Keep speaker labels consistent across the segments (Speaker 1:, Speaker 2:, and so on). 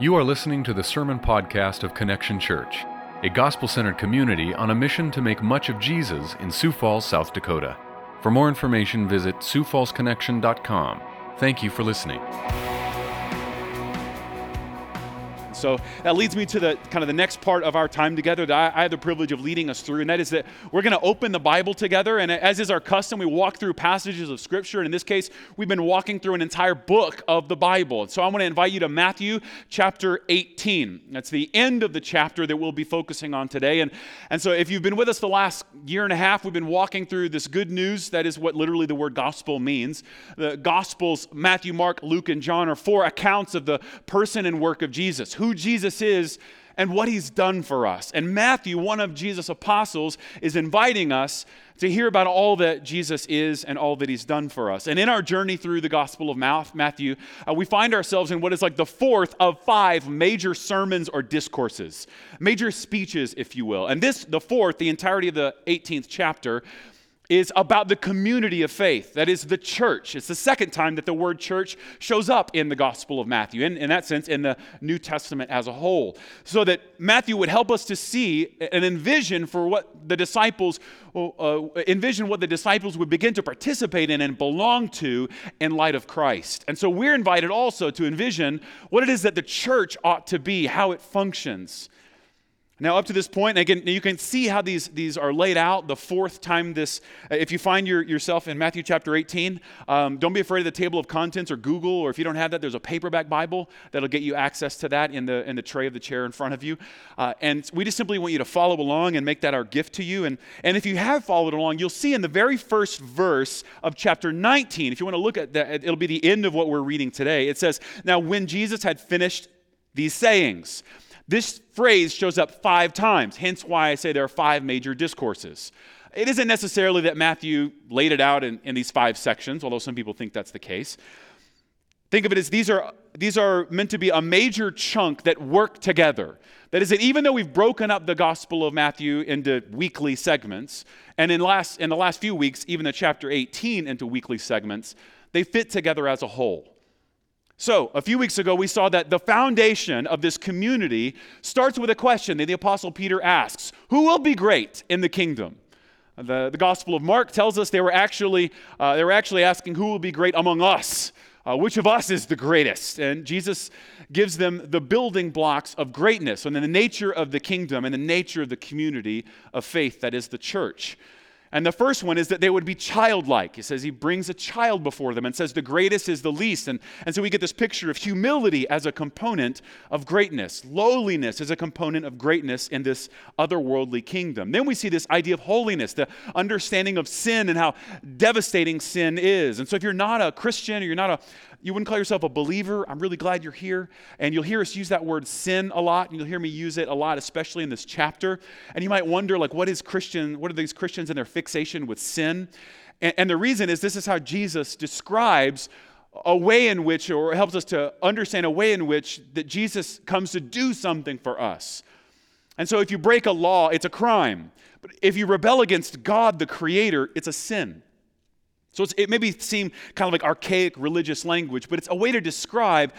Speaker 1: You are listening to the sermon podcast of Connection Church, a gospel centered community on a mission to make much of Jesus in Sioux Falls, South Dakota. For more information, visit SiouxFallsConnection.com. Thank you for listening.
Speaker 2: So that leads me to the kind of the next part of our time together that I, I have the privilege of leading us through, and that is that we're going to open the Bible together. And as is our custom, we walk through passages of Scripture. And in this case, we've been walking through an entire book of the Bible. So I want to invite you to Matthew chapter 18. That's the end of the chapter that we'll be focusing on today. And, and so if you've been with us the last year and a half, we've been walking through this good news. That is what literally the word gospel means. The Gospels, Matthew, Mark, Luke, and John, are four accounts of the person and work of Jesus. Who Jesus is and what he's done for us. And Matthew, one of Jesus' apostles, is inviting us to hear about all that Jesus is and all that he's done for us. And in our journey through the Gospel of Matthew, uh, we find ourselves in what is like the fourth of five major sermons or discourses, major speeches, if you will. And this, the fourth, the entirety of the 18th chapter, is about the community of faith. That is the church. It's the second time that the word church shows up in the Gospel of Matthew, in, in that sense, in the New Testament as a whole. So that Matthew would help us to see and envision for what the disciples, uh, envision what the disciples would begin to participate in and belong to in light of Christ. And so we're invited also to envision what it is that the church ought to be, how it functions. Now, up to this point, again, you can see how these, these are laid out. The fourth time this, if you find your, yourself in Matthew chapter 18, um, don't be afraid of the table of contents or Google, or if you don't have that, there's a paperback Bible that'll get you access to that in the, in the tray of the chair in front of you. Uh, and we just simply want you to follow along and make that our gift to you. And, and if you have followed along, you'll see in the very first verse of chapter 19, if you want to look at that, it'll be the end of what we're reading today. It says, Now, when Jesus had finished these sayings, this phrase shows up five times, hence why I say there are five major discourses. It isn't necessarily that Matthew laid it out in, in these five sections, although some people think that's the case. Think of it as these are, these are meant to be a major chunk that work together. That is, that even though we've broken up the Gospel of Matthew into weekly segments, and in, last, in the last few weeks, even the chapter 18 into weekly segments, they fit together as a whole. So, a few weeks ago, we saw that the foundation of this community starts with a question that the Apostle Peter asks Who will be great in the kingdom? The, the Gospel of Mark tells us they were actually, uh, they were actually asking who will be great among us. Uh, which of us is the greatest? And Jesus gives them the building blocks of greatness and the nature of the kingdom and the nature of the community of faith that is the church. And the first one is that they would be childlike. He says he brings a child before them and says the greatest is the least. And, and so we get this picture of humility as a component of greatness, lowliness as a component of greatness in this otherworldly kingdom. Then we see this idea of holiness, the understanding of sin and how devastating sin is. And so if you're not a Christian or you're not a, you wouldn't call yourself a believer, I'm really glad you're here. And you'll hear us use that word sin a lot, and you'll hear me use it a lot, especially in this chapter. And you might wonder, like, what is Christian, what are these Christians and their fixation with sin? And, and the reason is this is how Jesus describes a way in which, or helps us to understand a way in which that Jesus comes to do something for us. And so if you break a law, it's a crime. But if you rebel against God, the Creator, it's a sin. So it may seem kind of like archaic religious language, but it's a way to describe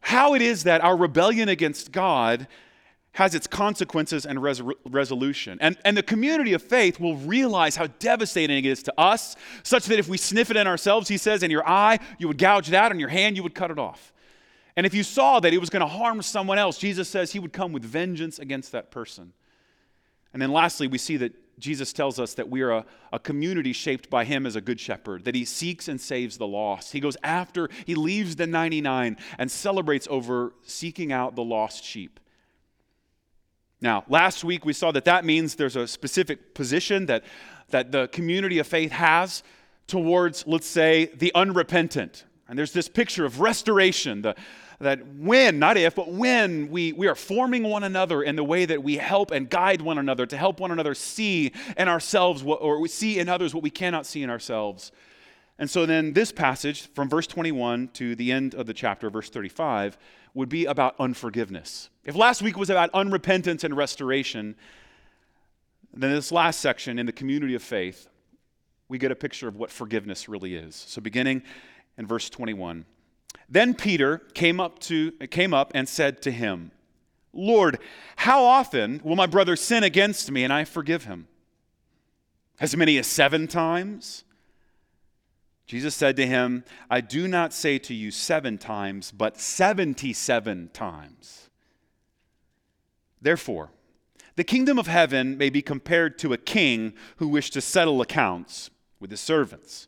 Speaker 2: how it is that our rebellion against God has its consequences and res- resolution. And, and the community of faith will realize how devastating it is to us, such that if we sniff it in ourselves, he says, in your eye, you would gouge it out, in your hand, you would cut it off. And if you saw that it was going to harm someone else, Jesus says he would come with vengeance against that person. And then lastly, we see that Jesus tells us that we are a, a, community shaped by him as a good shepherd, that he seeks and saves the lost. He goes after, he leaves the 99 and celebrates over seeking out the lost sheep. Now, last week we saw that that means there's a specific position that, that the community of faith has towards, let's say, the unrepentant. And there's this picture of restoration, the, that when, not if, but when we, we are forming one another in the way that we help and guide one another to help one another see in ourselves what, or see in others what we cannot see in ourselves. And so then this passage from verse 21 to the end of the chapter, verse 35, would be about unforgiveness. If last week was about unrepentance and restoration, then this last section in the community of faith, we get a picture of what forgiveness really is. So beginning in verse 21. Then Peter came up, to, came up and said to him, Lord, how often will my brother sin against me and I forgive him? As many as seven times? Jesus said to him, I do not say to you seven times, but 77 times. Therefore, the kingdom of heaven may be compared to a king who wished to settle accounts with his servants.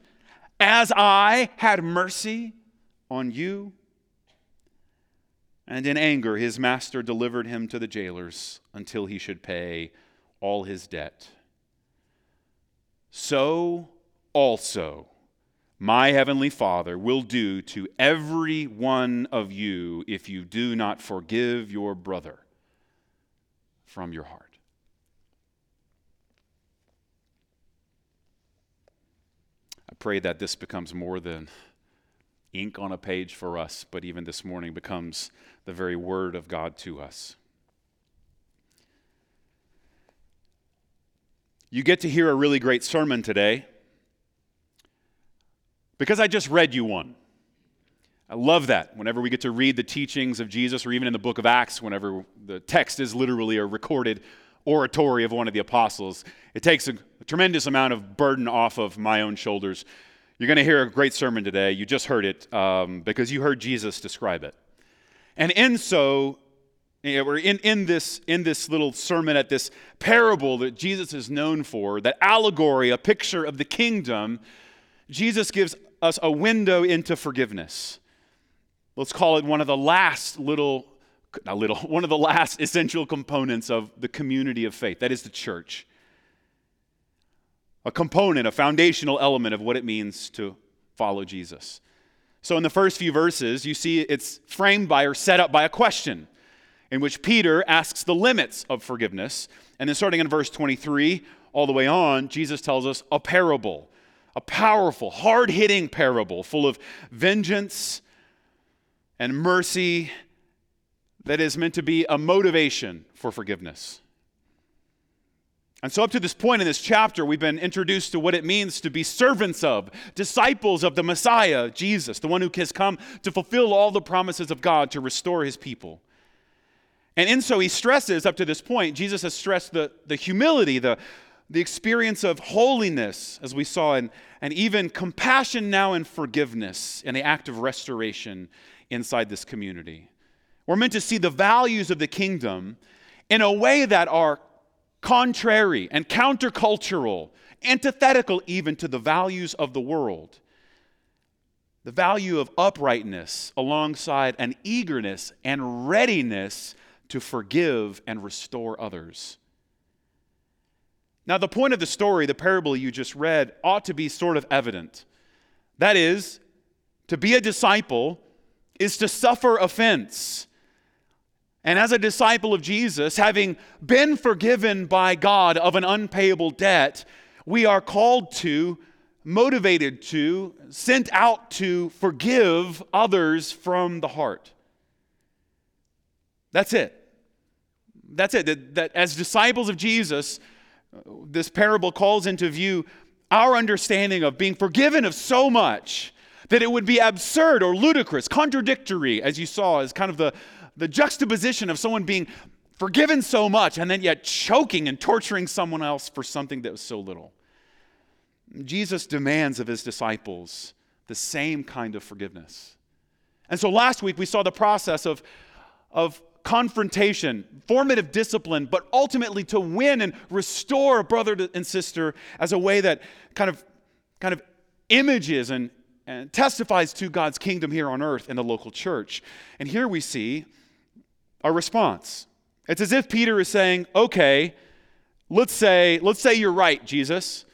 Speaker 2: As I had mercy on you. And in anger, his master delivered him to the jailers until he should pay all his debt. So also my heavenly Father will do to every one of you if you do not forgive your brother from your heart. Pray that this becomes more than ink on a page for us, but even this morning becomes the very word of God to us. You get to hear a really great sermon today because I just read you one. I love that whenever we get to read the teachings of Jesus, or even in the book of Acts, whenever the text is literally a recorded oratory of one of the apostles. It takes a, tremendous amount of burden off of my own shoulders. You're going to hear a great sermon today. You just heard it um, because you heard Jesus describe it. And in so, we're in, in, this, in this little sermon at this parable that Jesus is known for, that allegory, a picture of the kingdom, Jesus gives us a window into forgiveness. Let's call it one of the last little a little, one of the last essential components of the community of faith. That is the church. A component, a foundational element of what it means to follow Jesus. So, in the first few verses, you see it's framed by or set up by a question in which Peter asks the limits of forgiveness. And then, starting in verse 23 all the way on, Jesus tells us a parable, a powerful, hard hitting parable full of vengeance and mercy that is meant to be a motivation for forgiveness. And so, up to this point in this chapter, we've been introduced to what it means to be servants of, disciples of the Messiah, Jesus, the one who has come to fulfill all the promises of God to restore his people. And in so, he stresses, up to this point, Jesus has stressed the, the humility, the, the experience of holiness, as we saw, and, and even compassion now and forgiveness and the act of restoration inside this community. We're meant to see the values of the kingdom in a way that are contrary and countercultural, antithetical even to the values of the world. The value of uprightness alongside an eagerness and readiness to forgive and restore others. Now, the point of the story, the parable you just read, ought to be sort of evident. That is, to be a disciple is to suffer offense and as a disciple of Jesus, having been forgiven by God of an unpayable debt, we are called to, motivated to, sent out to forgive others from the heart. That's it. That's it. That, that as disciples of Jesus, this parable calls into view our understanding of being forgiven of so much that it would be absurd or ludicrous, contradictory, as you saw, as kind of the, the juxtaposition of someone being forgiven so much and then yet choking and torturing someone else for something that was so little. Jesus demands of his disciples the same kind of forgiveness. And so last week we saw the process of, of confrontation, formative discipline, but ultimately to win and restore a brother and sister as a way that kind of, kind of images and, and testifies to God's kingdom here on earth in the local church. And here we see a response. It's as if Peter is saying, okay, let's say, let's say you're right, Jesus.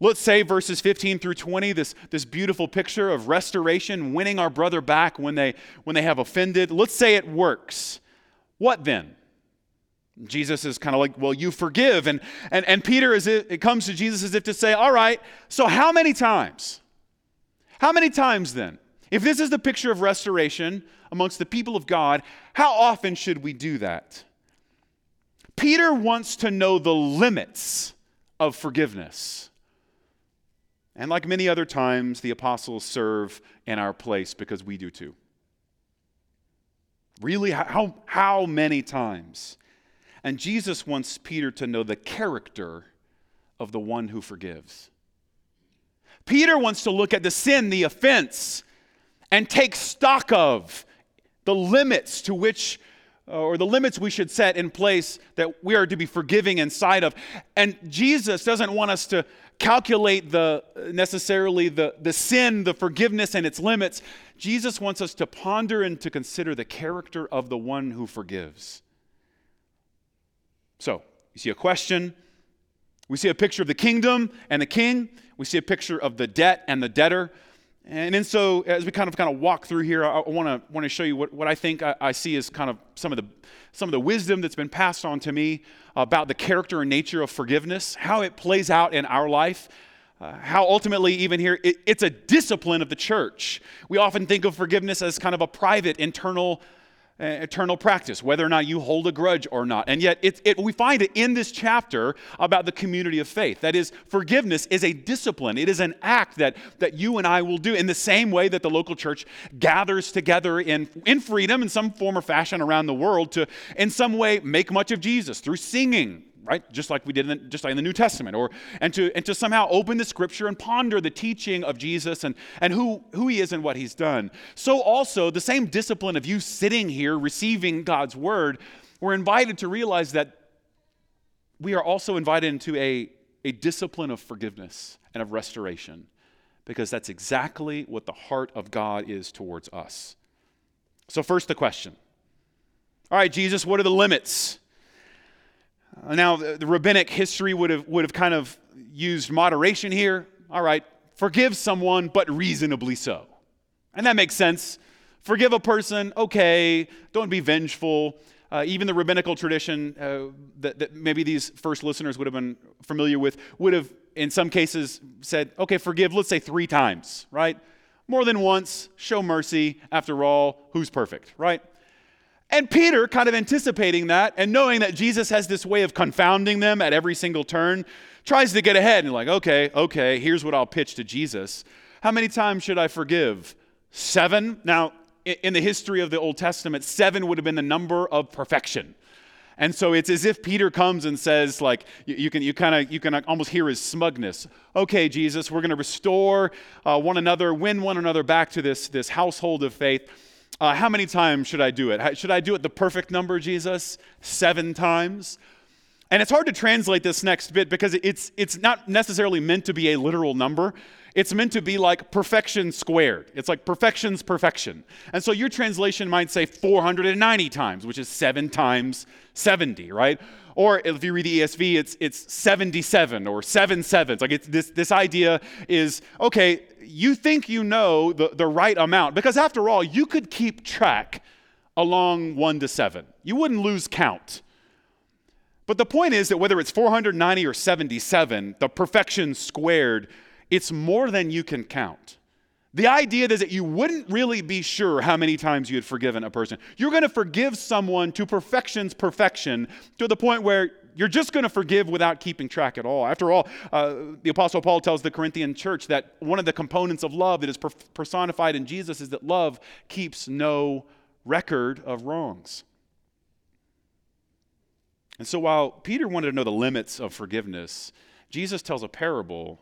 Speaker 2: Let's say verses 15 through 20, this, this beautiful picture of restoration, winning our brother back when they, when they have offended. Let's say it works. What then? Jesus is kind of like, well, you forgive. And, and, and Peter, is it, it comes to Jesus as if to say, all right, so how many times? How many times then? If this is the picture of restoration amongst the people of God, how often should we do that? Peter wants to know the limits of forgiveness. And like many other times, the apostles serve in our place because we do too. Really? How, how many times? And Jesus wants Peter to know the character of the one who forgives. Peter wants to look at the sin, the offense, and take stock of the limits to which, uh, or the limits we should set in place that we are to be forgiving inside of. And Jesus doesn't want us to calculate the necessarily the, the sin, the forgiveness, and its limits. Jesus wants us to ponder and to consider the character of the one who forgives. So, you see a question, we see a picture of the kingdom and the king, we see a picture of the debt and the debtor. And then so as we kind of kind of walk through here, I want to want to show you what, what I think I, I, see as kind of some of the some of the wisdom that's been passed on to me about the character and nature of forgiveness, how it plays out in our life, uh, how ultimately, even here, it, it's a discipline of the church. We often think of forgiveness as kind of a private, internal, Uh, eternal practice, whether or not you hold a grudge or not. And yet, it, it, we find it in this chapter about the community of faith. That is, forgiveness is a discipline, it is an act that, that you and I will do in the same way that the local church gathers together in, in freedom in some form or fashion around the world to, in some way, make much of Jesus through singing, right? Just like we did in the, just like in the New Testament, or and to and to somehow open the Scripture and ponder the teaching of Jesus and and who who He is and what He's done. So also the same discipline of you sitting here receiving God's Word, we're invited to realize that we are also invited into a a discipline of forgiveness and of restoration, because that's exactly what the heart of God is towards us. So first the question. All right, Jesus, what are the limits? Uh, now, the, rabbinic history would have, would have kind of used moderation here. All right, forgive someone, but reasonably so. And that makes sense. Forgive a person, okay, don't be vengeful. Uh, even the rabbinical tradition uh, that, that, maybe these first listeners would have been familiar with would have, in some cases, said, okay, forgive, let's say three times, right? More than once, show mercy. After all, who's perfect, right? And Peter, kind of anticipating that and knowing that Jesus has this way of confounding them at every single turn, tries to get ahead and, like, okay, okay, here's what I'll pitch to Jesus. How many times should I forgive? Seven? Now, in the history of the Old Testament, seven would have been the number of perfection. And so it's as if Peter comes and says, like, you, you can you kind of you can almost hear his smugness. Okay, Jesus, we're going to restore uh, one another, win one another back to this this household of faith. Uh, how many times should I do it? Should I do it the perfect number, Jesus? Seven times? And it's hard to translate this next bit because it's, it's not necessarily meant to be a literal number. It's meant to be like perfection squared. It's like perfection's perfection. And so your translation might say 490 times, which is seven times 70, right? Or if you read the ESV, it's, it's 77 or seven sevens. Like it's this, this idea is okay, you think you know the, the right amount, because after all, you could keep track along one to seven. You wouldn't lose count. But the point is that whether it's 490 or 77, the perfection squared, it's more than you can count. The idea is that you wouldn't really be sure how many times you had forgiven a person. You're going to forgive someone to perfection's perfection to the point where you're just going to forgive without keeping track at all. After all, uh, the Apostle Paul tells the Corinthian church that one of the components of love that is per- personified in Jesus is that love keeps no record of wrongs. And so while Peter wanted to know the limits of forgiveness, Jesus tells a parable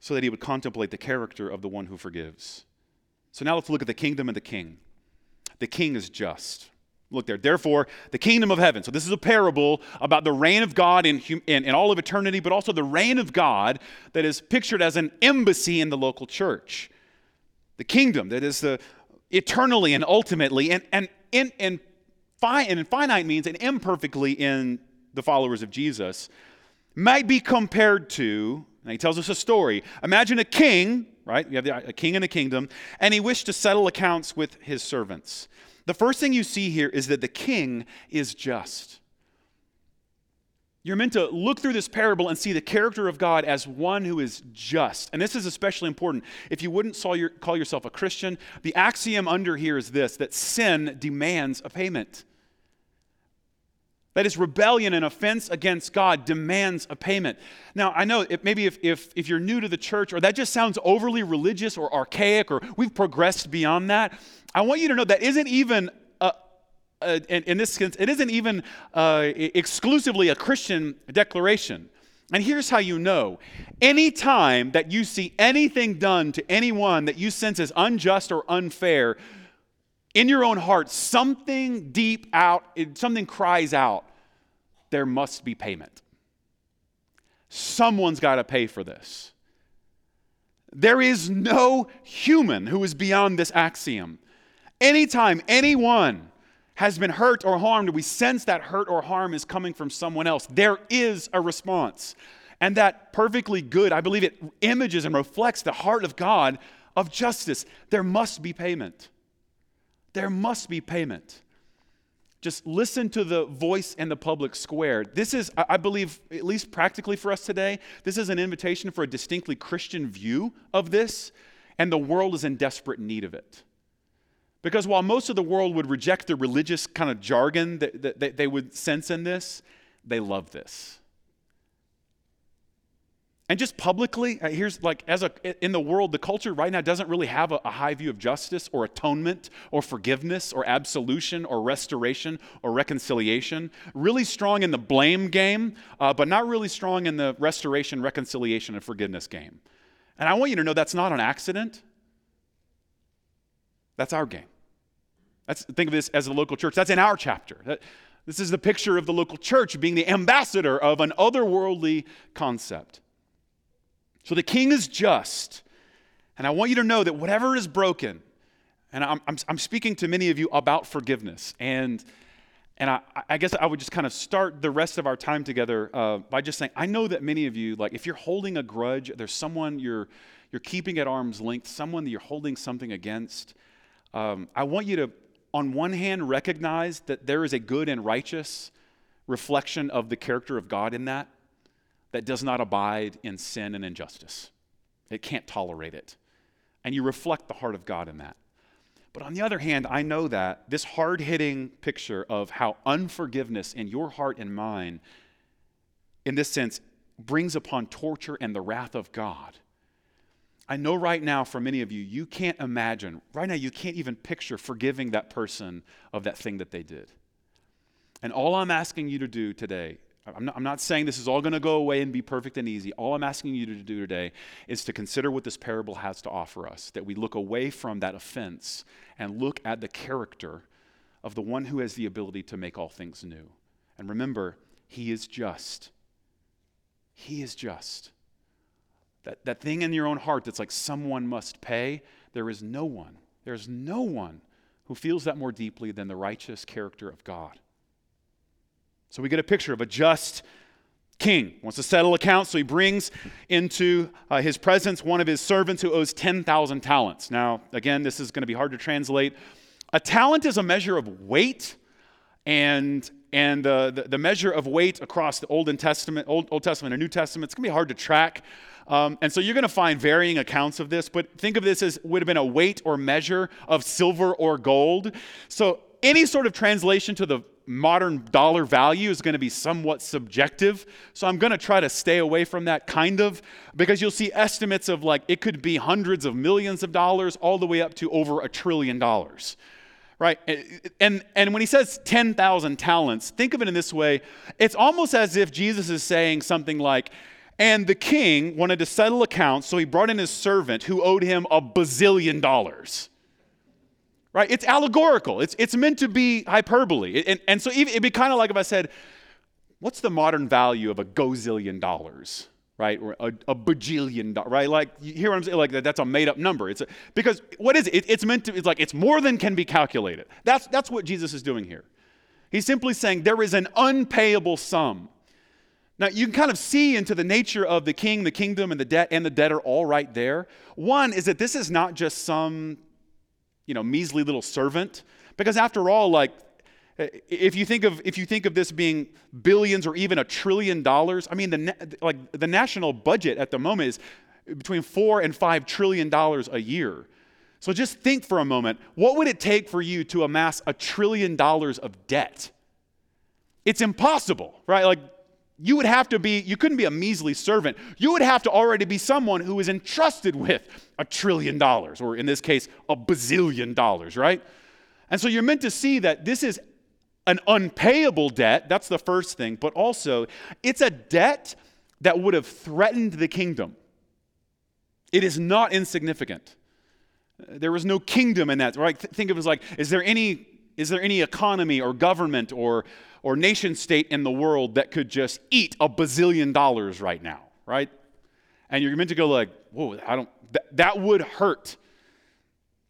Speaker 2: so that he would contemplate the character of the one who forgives. So now let's look at the kingdom and the king. The king is just. Look there. Therefore, the kingdom of heaven. So, this is a parable about the reign of God in, in, in, all of eternity, but also the reign of God that is pictured as an embassy in the local church. The kingdom that is the eternally and ultimately and, and, in, and, fi- and finite means and imperfectly in the followers of Jesus might be compared to and he tells us a story. Imagine a king, right? You have a king in a kingdom, and he wished to settle accounts with his servants. The first thing you see here is that the king is just. You're meant to look through this parable and see the character of God as one who is just. And this is especially important. If you wouldn't call yourself a Christian, the axiom under here is this that sin demands a payment. That is, rebellion and offense against God demands a payment. Now, I know if, maybe if, if, if you're new to the church or that just sounds overly religious or archaic or we've progressed beyond that, I want you to know that isn't even, in, in, this sense, it isn't even uh, exclusively a Christian declaration. And here's how you know anytime that you see anything done to anyone that you sense is unjust or unfair, in your own heart, something deep out, something cries out, there must be payment. Someone's got to pay for this. There is no human who is beyond this axiom. Anytime anyone has been hurt or harmed, we sense that hurt or harm is coming from someone else, there is a response. And that perfectly good, I believe it images and reflects the heart of God of justice. There must be payment. There must be payment. Just listen to the voice in the public square. This is, I believe, at least practically for us today, this is an invitation for a distinctly Christian view of this, and the world is in desperate need of it. Because while most of the world would reject the religious kind of jargon that, that they would sense in this, they love this. And just publicly, uh, here's like, as a, in the world, the culture right now doesn't really have a, a, high view of justice or atonement or forgiveness or absolution or restoration or reconciliation. Really strong in the blame game, uh, but not really strong in the restoration, reconciliation, and forgiveness game. And I want you to know that's not an accident. That's our game. That's, think of this as a local church. That's in our chapter. That, this is the picture of the local church being the ambassador of an otherworldly concept. So the king is just. And I want you to know that whatever is broken, and I'm, I'm, I'm speaking to many of you about forgiveness. And, and I, I, guess I would just kind of start the rest of our time together uh, by just saying, I know that many of you, like if you're holding a grudge, there's someone you're, you're keeping at arm's length, someone that you're holding something against. Um, I want you to, on one hand, recognize that there is a good and righteous reflection of the character of God in that that does not abide in sin and injustice. It can't tolerate it. And you reflect the heart of God in that. But on the other hand, I know that this hard hitting picture of how unforgiveness in your heart and mine, in this sense, brings upon torture and the wrath of God. I know right now for many of you, you can't imagine, right now, you can't even picture forgiving that person of that thing that they did. And all I'm asking you to do today I'm not, I'm not saying this is all going to go away and be perfect and easy. All I'm asking you to do today is to consider what this parable has to offer us, that we look away from that offense and look at the character of the one who has the ability to make all things new. And remember, he is just. He is just. That, that thing in your own heart that's like someone must pay, there is no one, there's no one who feels that more deeply than the righteous character of God. So we get a picture of a just king wants to settle accounts so he brings into uh, his presence one of his servants who owes 10,000 talents. Now, again, this is going to be hard to translate. A talent is a measure of weight and and uh, the, the measure of weight across the Old Testament, Old, Old Testament and New Testament, it's going to be hard to track. Um, and so you're going to find varying accounts of this, but think of this as would have been a weight or measure of silver or gold. So any sort of translation to the modern dollar value is going to be somewhat subjective. So I'm going to try to stay away from that kind of because you'll see estimates of like it could be hundreds of millions of dollars all the way up to over a trillion dollars right? And, and when he says 10,000 talents, think of it in this way it's almost as if Jesus is saying something like, and the king wanted to settle accounts, so he brought in his servant who owed him a bazillion dollars. Right? It's allegorical. It's, it's meant to be hyperbole. And, and so it'd be kind of like if I said, What's the modern value of a gozillion dollars? right? Or a, a bajillion, right? Like, you hear what I'm saying? Like, that's a made up number. It's a, because what is it? it? It's meant to, it's like, it's more than can be calculated. That's, that's what Jesus is doing here. He's simply saying there is an unpayable sum. Now, you can kind of see into the nature of the king, the kingdom, and the debt and the debtor all right there. One is that this is not just some, you know, measly little servant, because after all, like, if you think of if you think of this being billions or even a trillion dollars, I mean the like the national budget at the moment is between 4 and 5 trillion dollars a year. So just think for a moment, what would it take for you to amass a trillion dollars of debt? It's impossible, right? Like you would have to be you couldn't be a measly servant. You would have to already be someone who is entrusted with a trillion dollars or in this case a bazillion dollars, right? And so you're meant to see that this is an unpayable debt, that's the first thing, but also it's a debt that would have threatened the kingdom. It is not insignificant. There was no kingdom in that, right? Think of it as like, is there any, is there any economy or government or, or nation state in the world that could just eat a bazillion dollars right now, right? And you're meant to go like, whoa, I don't, that, would hurt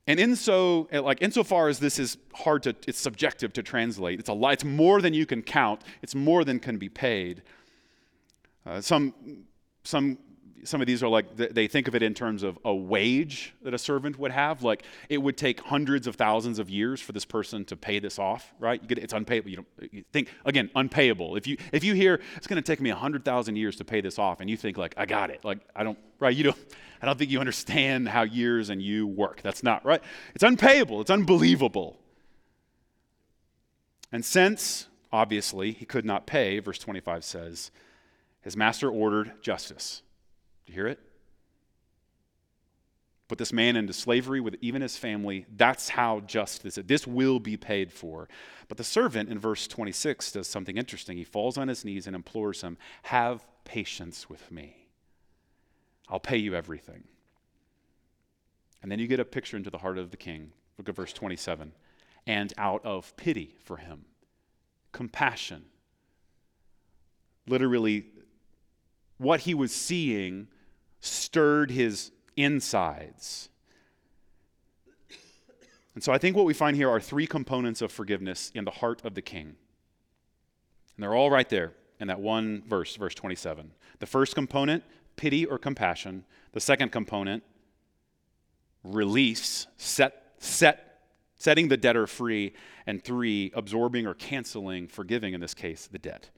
Speaker 2: and in so, like insofar as this is hard to, it's subjective to translate. It's a lot. It's more than you can count. It's more than can be paid. Uh, some, some, some of these are like they think of it in terms of a wage that a servant would have. Like it would take hundreds of thousands of years for this person to pay this off, right? You get, it's unpayable. You, don't, you think again, unpayable. If you if you hear it's going to take me a hundred thousand years to pay this off, and you think like I got it, like I don't, right? You don't I don't think you understand how years and you work. That's not right. It's unpayable, it's unbelievable. And since, obviously, he could not pay, verse 25 says, his master ordered justice. Do you hear it? Put this man into slavery with even his family. That's how just this is. This will be paid for. But the servant in verse 26 does something interesting. He falls on his knees and implores him, Have patience with me. I'll pay you everything. And then you get a picture into the heart of the king. Look at verse 27. And out of pity for him, compassion. Literally, what he was seeing stirred his insides. And so I think what we find here are three components of forgiveness in the heart of the king. And they're all right there in that one verse, verse 27. The first component, pity or compassion. The second component, release, set, set, setting the debtor free. And three, absorbing or canceling, forgiving in this case, the debt.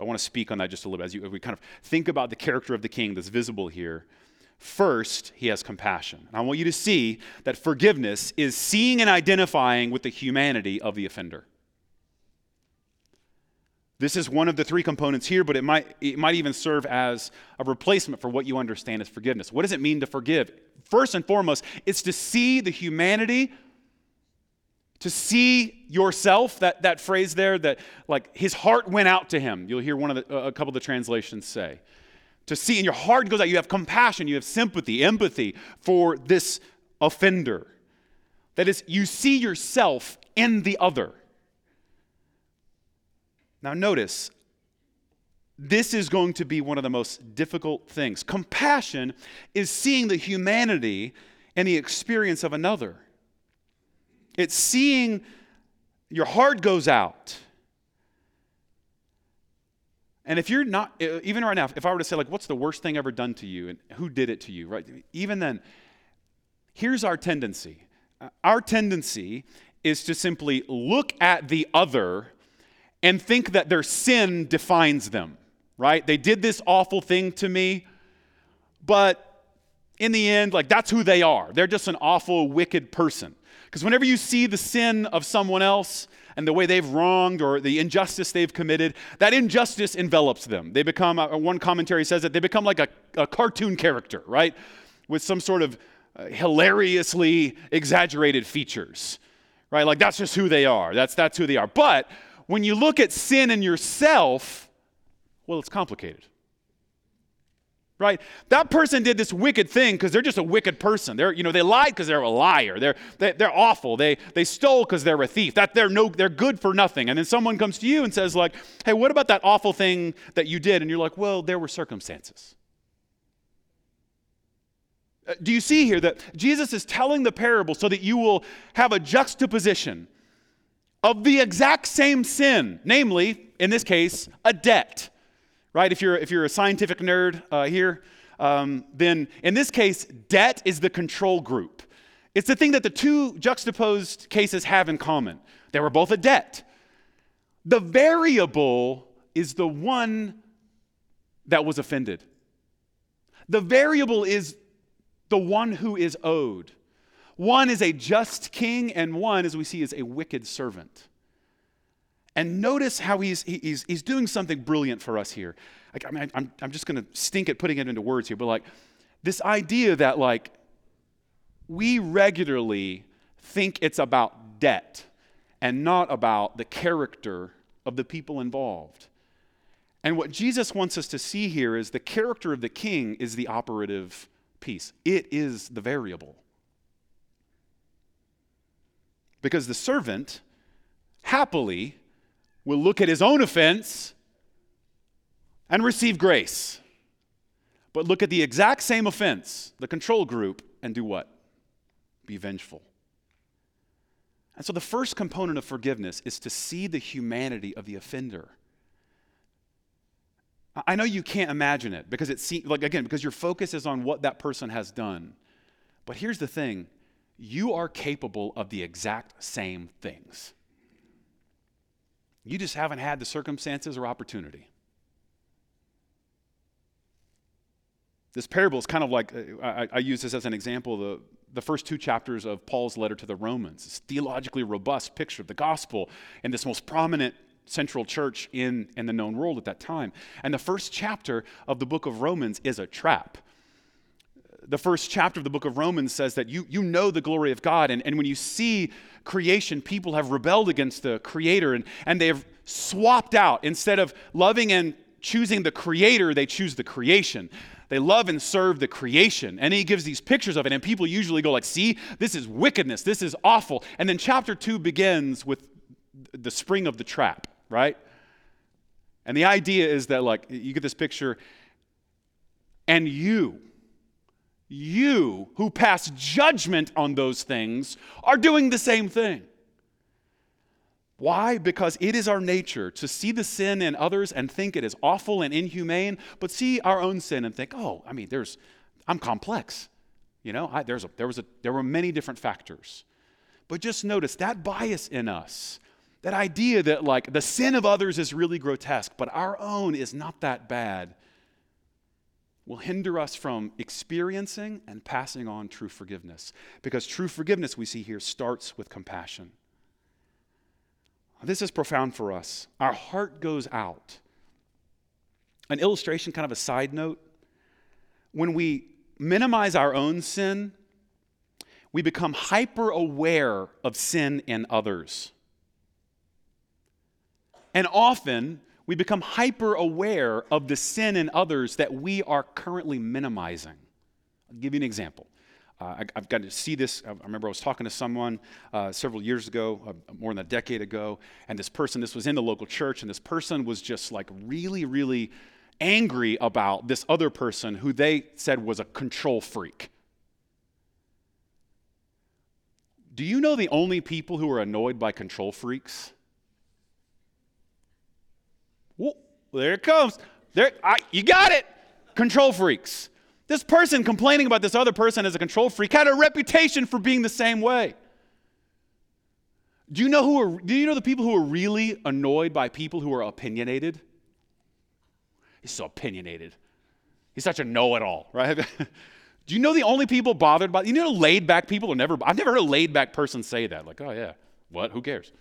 Speaker 2: I want to speak on that just a little bit as, you, as we kind of think about the character of the king that's visible here. First, he has compassion. And I want you to see that forgiveness is seeing and identifying with the humanity of the offender. This is one of the three components here, but it might, it might even serve as a replacement for what you understand as forgiveness. What does it mean to forgive? First and foremost, it's to see the humanity, to see yourself, that, that phrase there, that like his heart went out to him. You'll hear one of the, a couple of the translations say. To see, and your heart goes out, you have compassion, you have sympathy, empathy for this offender. That is, you see yourself in the other. Now, notice, this is going to be one of the most difficult things. Compassion is seeing the humanity and the experience of another. It's seeing your heart goes out. And if you're not, even right now, if I were to say, like, what's the worst thing ever done to you and who did it to you, right? Even then, here's our tendency. Uh, our tendency is to simply look at the other and think that their sin defines them, right? They did this awful thing to me, but in the end, like that's who they are. They're just an awful, wicked person. Because whenever you see the sin of someone else and the way they've wronged or the injustice they've committed, that injustice envelops them. They become, uh, one commentary says that they become like a, a cartoon character, right? With some sort of uh, hilariously exaggerated features, right? Like that's just who they are. That's, that's who they are. But when you look at sin in yourself, well, it's complicated right? That person did this wicked thing because they're just a wicked person. They're you know they lied because they're a liar. They're they, are they are awful. They they stole because they're a thief. That they're no they're good for nothing. And then someone comes to you and says like hey what about that awful thing that you did? And you're like well there were circumstances. Uh, do you see here that jesus is telling the parable so that you will have a juxtaposition of the exact same sin namely in this case a debt right? If you're, if you're a scientific nerd uh, here, um, then in this case, debt is the control group. It's the thing that the two juxtaposed cases have in common. They were both a debt. The variable is the one that was offended. The variable is the one who is owed. One is a just king, and one, as we see, is a wicked servant. And notice how he's, he's, he's doing something brilliant for us here. Like, I mean, I'm, I'm just going to stink at putting it into words here, but like this idea that like we regularly think it's about debt and not about the character of the people involved. And what Jesus wants us to see here is the character of the king is the operative piece, it is the variable. Because the servant happily will look at his own offense and receive grace. But look at the exact same offense, the control group, and do what? Be vengeful. And so the first component of forgiveness is to see the humanity of the offender. I know you can't imagine it because it seems like again because your focus is on what that person has done. But here's the thing, you are capable of the exact same things. You just haven't had the circumstances or opportunity. This parable is kind of like, uh, I, I, use this as an example, the, the first two chapters of Paul's letter to the Romans. This theologically robust picture of the gospel in this most prominent central church in, in the known world at that time. And the first chapter of the book of Romans is a trap. The first chapter of the book of Romans says that you, you know the glory of God, and, and when you see creation, people have rebelled against the Creator, and, and they have swapped out. Instead of loving and choosing the Creator, they choose the creation. They love and serve the creation. And he gives these pictures of it, and people usually go like, see, this is wickedness, this is awful. And then chapter two begins with the spring of the trap, right? And the idea is that, like, you get this picture, and you, you who pass judgment on those things are doing the same thing. Why? Because it is our nature to see the sin in others and think it is awful and inhumane, but see our own sin and think, oh, I mean, there's, I'm complex. You know, I, there's a, there, was a, there were many different factors. But just notice that bias in us, that idea that like the sin of others is really grotesque, but our own is not that bad, will hinder us from experiencing and passing on true forgiveness. Because true forgiveness, we see here, starts with compassion. This is profound for us. Our heart goes out. An illustration, kind of a side note. When we minimize our own sin, we become hyper aware of sin in others. And often, we become hyper aware of the sin in others that we are currently minimizing. I'll give you an example. Uh, I, have got to see this. I remember I was talking to someone uh, several years ago, uh, more than a decade ago, and this person, this was in the local church, and this person was just like really, really angry about this other person who they said was a control freak. Do you know the only people who are annoyed by control freaks? Well, there it comes. There, I, you got it. Control freaks. This person complaining about this other person as a control freak had a reputation for being the same way. Do you know who are, do you know the people who are really annoyed by people who are opinionated? He's so opinionated. He's such a know-it-all, right? do you know the only people bothered by you know laid back people are never I've never heard a laid back person say that. Like, oh yeah, what? Who cares?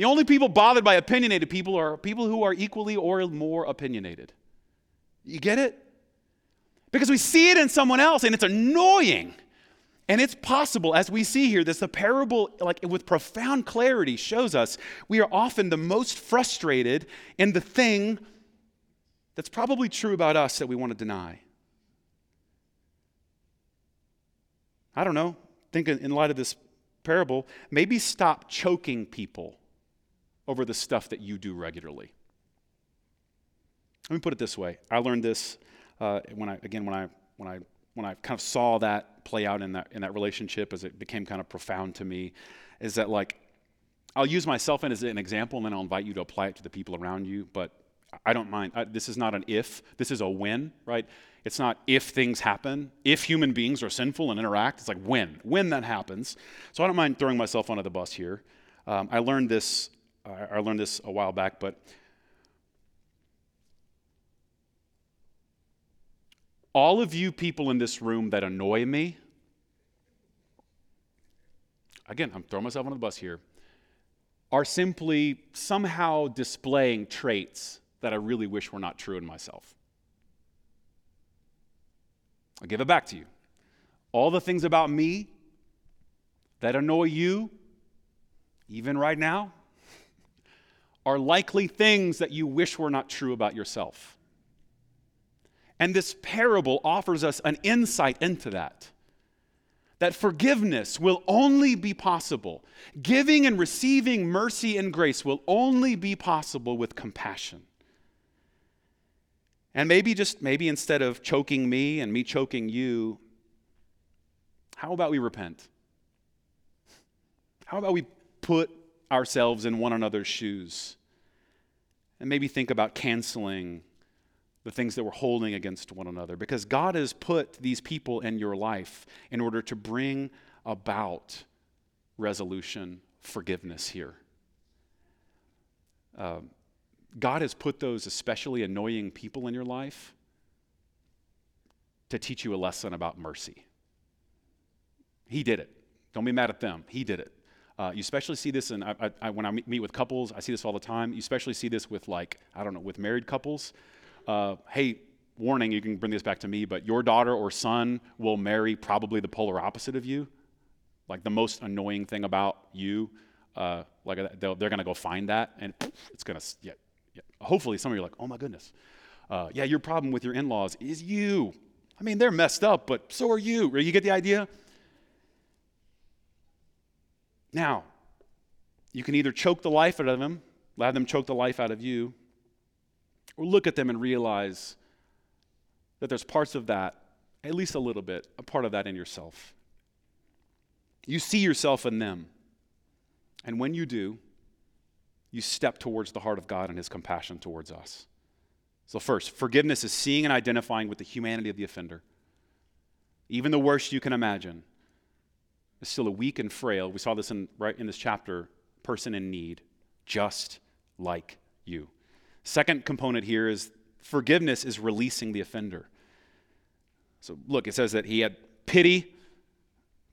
Speaker 2: The only people bothered by opinionated people are people who are equally or more opinionated. You get it? Because we see it in someone else and it's annoying. And it's possible, as we see here, this the parable, like with profound clarity, shows us we are often the most frustrated in the thing that's probably true about us that we want to deny. I don't know. Think in light of this parable, maybe stop choking people over the stuff that you do regularly. Let me put it this way. I learned this uh, when I, again, when I, when I when I kind of saw that play out in that in that relationship as it became kind of profound to me, is that like I'll use myself as an example and then I'll invite you to apply it to the people around you. But I don't mind. I, this is not an if. This is a when, right? It's not if things happen. If human beings are sinful and interact, it's like when. When that happens. So I don't mind throwing myself under the bus here. Um, I learned this. I learned this a while back, but all of you people in this room that annoy me, again, I'm throwing myself on the bus here, are simply somehow displaying traits that I really wish were not true in myself. I'll give it back to you. All the things about me that annoy you, even right now, are likely things that you wish were not true about yourself. And this parable offers us an insight into that. That forgiveness will only be possible. Giving and receiving mercy and grace will only be possible with compassion. And maybe just, maybe instead of choking me and me choking you, how about we repent? How about we put ourselves in one another's shoes? And maybe think about canceling the things that we're holding against one another because God has put these people in your life in order to bring about resolution, forgiveness here. Um, God has put those especially annoying people in your life to teach you a lesson about mercy. He did it. Don't be mad at them. He did it. Uh, you especially see this in, I, I, when I meet with couples, I see this all the time. You especially see this with, like, I don't know, with married couples uh, hey, warning, you can bring this back to me, but your daughter or son will marry probably the polar opposite of you. Like the most annoying thing about you, uh, like they're going to go find that, and it's going to, yeah, yeah. Hopefully, some of you are like, oh my goodness. Uh, yeah, your problem with your in laws is you. I mean, they're messed up, but so are you. You get the idea? Now, you can either choke the life out of them, let them choke the life out of you, or look at them and realize that there's parts of that, at least a little bit, a part of that in yourself. You see yourself in them. And when you do, you step towards the heart of God and his compassion towards us. So, first, forgiveness is seeing and identifying with the humanity of the offender. Even the worst you can imagine is still a weak and frail, we saw this in, right in this chapter, person in need, just like you. Second component here is forgiveness is releasing the offender. So look, it says that he had pity,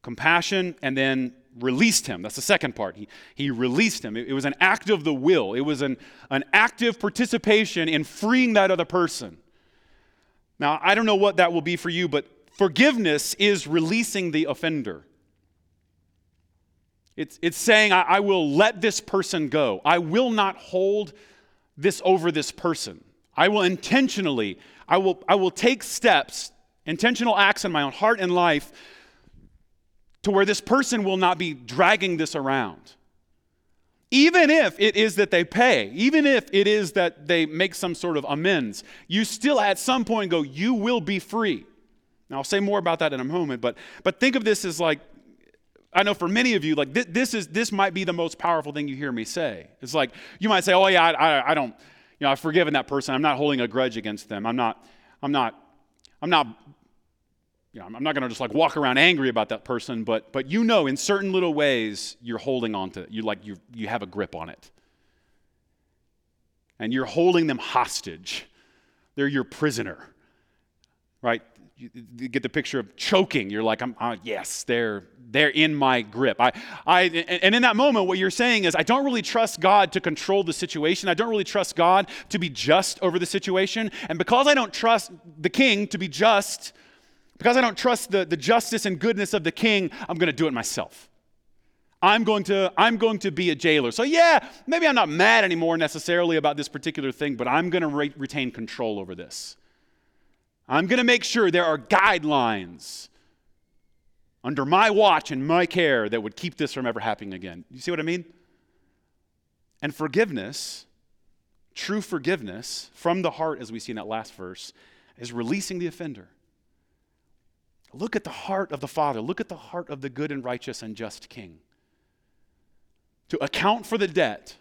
Speaker 2: compassion, and then released him. That's the second part. He, he released him. It, it was an act of the will, it was an, an active participation in freeing that other person. Now, I don't know what that will be for you, but forgiveness is releasing the offender. It's, it's saying, I, I will let this person go. I will not hold this over this person. I will intentionally, I will, I will take steps, intentional acts in my own heart and life to where this person will not be dragging this around. Even if it is that they pay, even if it is that they make some sort of amends, you still at some point go, you will be free. Now, I'll say more about that in a moment, but, but think of this as like I know for many of you, like this, this is this might be the most powerful thing you hear me say. It's like you might say, "Oh yeah, I, I, I don't, you know, I've forgiven that person. I'm not holding a grudge against them. I'm not, I'm not, I'm not, you know, I'm not going to just like walk around angry about that person, but, but you know in certain little ways you're holding on to. You like you, you have a grip on it. And you're holding them hostage. They're your prisoner, right? You, get the picture of choking. You're like, I'm, uh, yes, they're, they're in my grip. I, I, and in that moment, what you're saying is, I don't really trust God to control the situation. I don't really trust God to be just over the situation. And because I don't trust the king to be just, because I don't trust the, the justice and goodness of the king, I'm going to do it myself. I'm going to I'm going to be a jailer. So yeah, maybe I'm not mad anymore necessarily about this particular thing, but I'm going to re- retain control over this. I'm going to make sure there are guidelines under my watch and my care that would keep this from ever happening again. You see what I mean? And forgiveness, true forgiveness from the heart as we see in that last verse, is releasing the offender. Look at the heart of the Father. Look at the heart of the good and righteous and just King. To account for the debt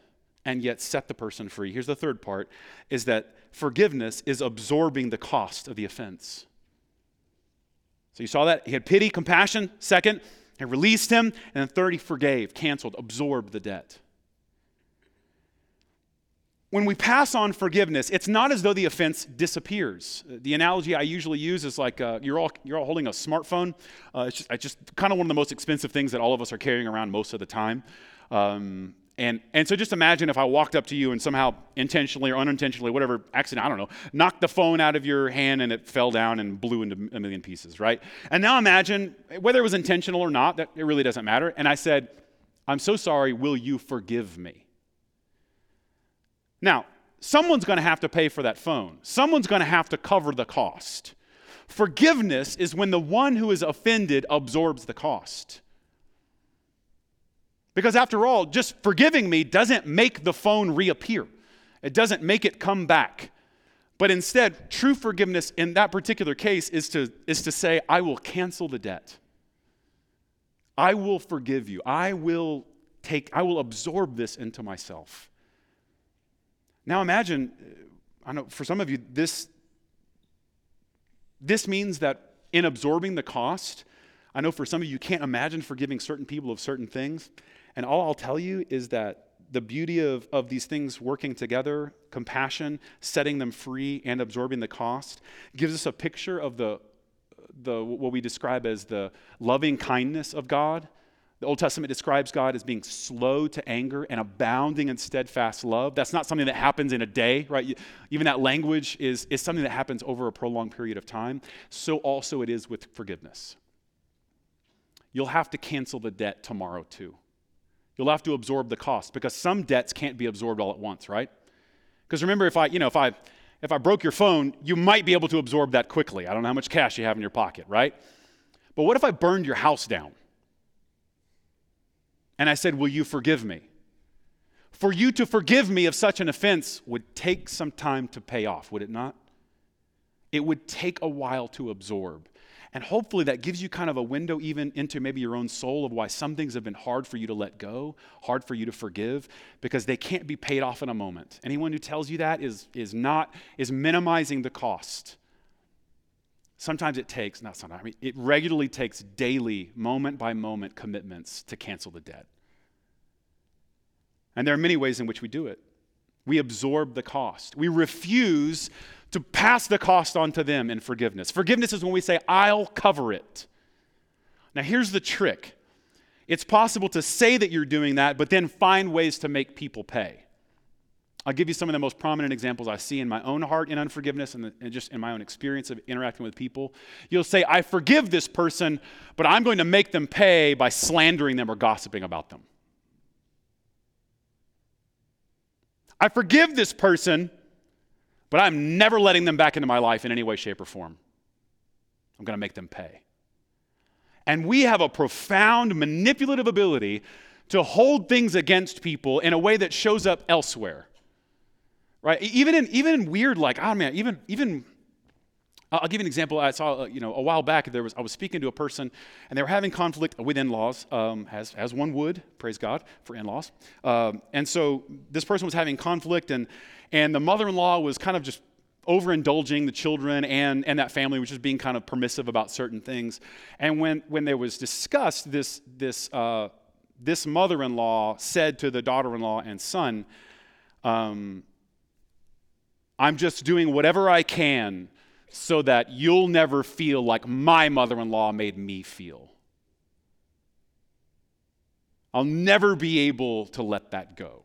Speaker 2: and yet set the person free. Here's the third part is that forgiveness is absorbing the cost of the offense. So you saw that? He had pity, compassion. Second, he released him. And then third, he forgave, canceled, absorbed the debt when we pass on forgiveness, it's not as though the offense disappears. The analogy I usually use is like uh, you're, all, you're all holding a smartphone. Uh, it's just, just kind of one of the most expensive things that all of us are carrying around most of the time. Um, and, and so just imagine if I walked up to you and somehow intentionally or unintentionally, whatever accident, I don't know, knocked the phone out of your hand and it fell down and blew into a million pieces, right? And now imagine, whether it was intentional or not, that it really doesn't matter. And I said, I'm so sorry, will you forgive me? Now, someone's going to have to pay for that phone, someone's going to have to cover the cost. Forgiveness is when the one who is offended absorbs the cost. Because after all, just forgiving me doesn't make the phone reappear, it doesn't make it come back. But instead, true forgiveness in that particular case is to, is to say, I will cancel the debt. I will forgive you. I will take, I will absorb this into myself. Now imagine, I know for some of you, this, this means that in absorbing the cost, I know for some of you, you can't imagine forgiving certain people of certain things. And all I'll tell you is that the beauty of, of these things working together, compassion, setting them free, and absorbing the cost, gives us a picture of the, the what we describe as the loving kindness of God the Old Testament describes God as being slow to anger and abounding in steadfast love. That's not something that happens in a day, right? Even that language is, is something that happens over a prolonged period of time. So also it is with forgiveness. You'll have to cancel the debt tomorrow too. You'll have to absorb the cost because some debts can't be absorbed all at once, right? Because remember, if I, you know, if I if I broke your phone, you might be able to absorb that quickly. I don't know how much cash you have in your pocket, right? But what if I burned your house down? And I said, Will you forgive me? For you to forgive me of such an offense would take some time to pay off, would it not? It would take a while to absorb. And hopefully that gives you kind of a window even into maybe your own soul of why some things have been hard for you to let go, hard for you to forgive, because they can't be paid off in a moment. Anyone who tells you that is, is not, is minimizing the cost. Sometimes it takes, not sometimes, I mean, it regularly takes daily, moment by moment commitments to cancel the debt. And there are many ways in which we do it. We absorb the cost. We refuse to pass the cost on to them in forgiveness. Forgiveness is when we say, I'll cover it. Now, here's the trick it's possible to say that you're doing that, but then find ways to make people pay. I'll give you some of the most prominent examples I see in my own heart in unforgiveness and, the, and, just in my own experience of interacting with people. You'll say, I forgive this person, but I'm going to make them pay by slandering them or gossiping about them. I forgive this person, but I'm never letting them back into my life in any way, shape, or form. I'm going to make them pay. And we have a profound manipulative ability to hold things against people in a way that shows up elsewhere right? Even in even in weird like oh man, even even I'll give you an example. I saw, uh, you know, a while back. There was I was speaking to a person, and they were having conflict with in-laws, um, as as one would. Praise God for in-laws. Um, and so this person was having conflict, and and the mother-in-law was kind of just overindulging the children and, and that family was just being kind of permissive about certain things. And when, when there was discussed, this, this, uh, this mother in law said to the daughter in law and son, um, I'm just doing whatever I can so that you'll never feel like my mother in law made me feel. I'll never be able to let that go.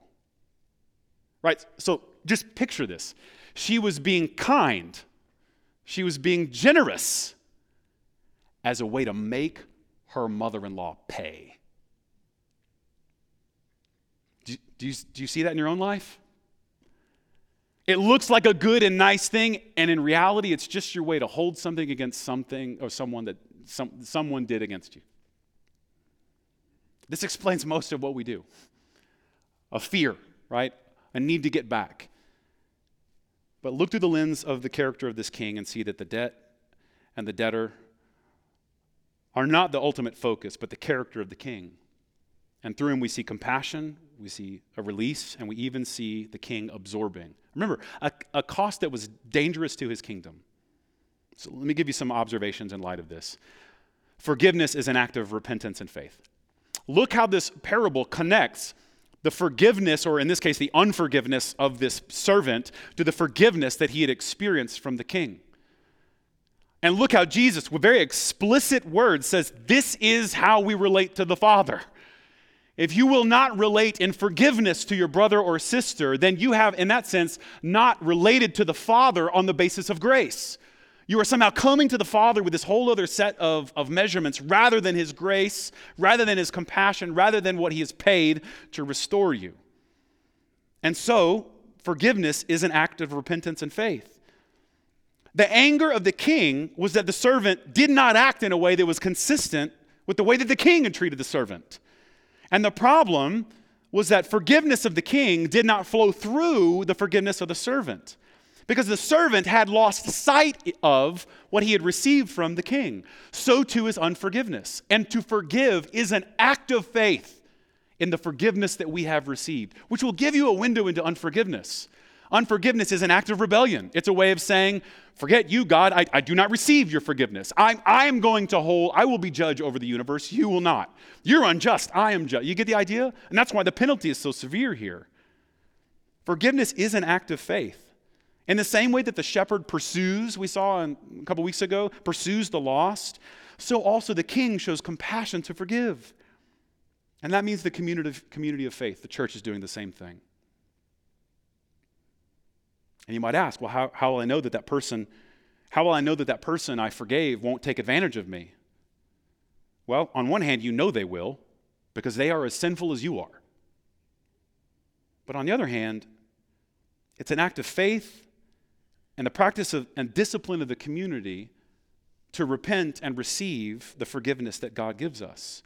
Speaker 2: Right? So just picture this. She was being kind, she was being generous as a way to make her mother in law pay. Do, do, you, do you see that in your own life? It looks like a good and nice thing, and in reality, it's just your way to hold something against something or someone that some, someone did against you. This explains most of what we do a fear, right? A need to get back. But look through the lens of the character of this king and see that the debt and the debtor are not the ultimate focus, but the character of the king. And through him, we see compassion, we see a release, and we even see the king absorbing. Remember, a, a cost that was dangerous to his kingdom. So let me give you some observations in light of this. Forgiveness is an act of repentance and faith. Look how this parable connects the forgiveness, or in this case, the unforgiveness of this servant, to the forgiveness that he had experienced from the king. And look how Jesus, with very explicit words, says, This is how we relate to the Father. If you will not relate in forgiveness to your brother or sister, then you have, in that sense, not related to the Father on the basis of grace. You are somehow coming to the Father with this whole other set of, of measurements rather than His grace, rather than His compassion, rather than what He has paid to restore you. And so, forgiveness is an act of repentance and faith. The anger of the king was that the servant did not act in a way that was consistent with the way that the king had treated the servant. And the problem was that forgiveness of the king did not flow through the forgiveness of the servant because the servant had lost sight of what he had received from the king. So too is unforgiveness. And to forgive is an act of faith in the forgiveness that we have received, which will give you a window into unforgiveness. Unforgiveness is an act of rebellion. It's a way of saying, Forget you, God. I, I do not receive your forgiveness. I'm, I'm going to hold, I will be judge over the universe. You will not. You're unjust. I am just. You get the idea? And that's why the penalty is so severe here. Forgiveness is an act of faith. In the same way that the shepherd pursues, we saw a couple weeks ago, pursues the lost, so also the king shows compassion to forgive. And that means the community of, community of faith, the church is doing the same thing. And you might ask, well, how, how will I know that that person, how will I know that that person I forgave won't take advantage of me? Well, on one hand, you know they will, because they are as sinful as you are. But on the other hand, it's an act of faith and the practice of, and discipline of the community to repent and receive the forgiveness that God gives us.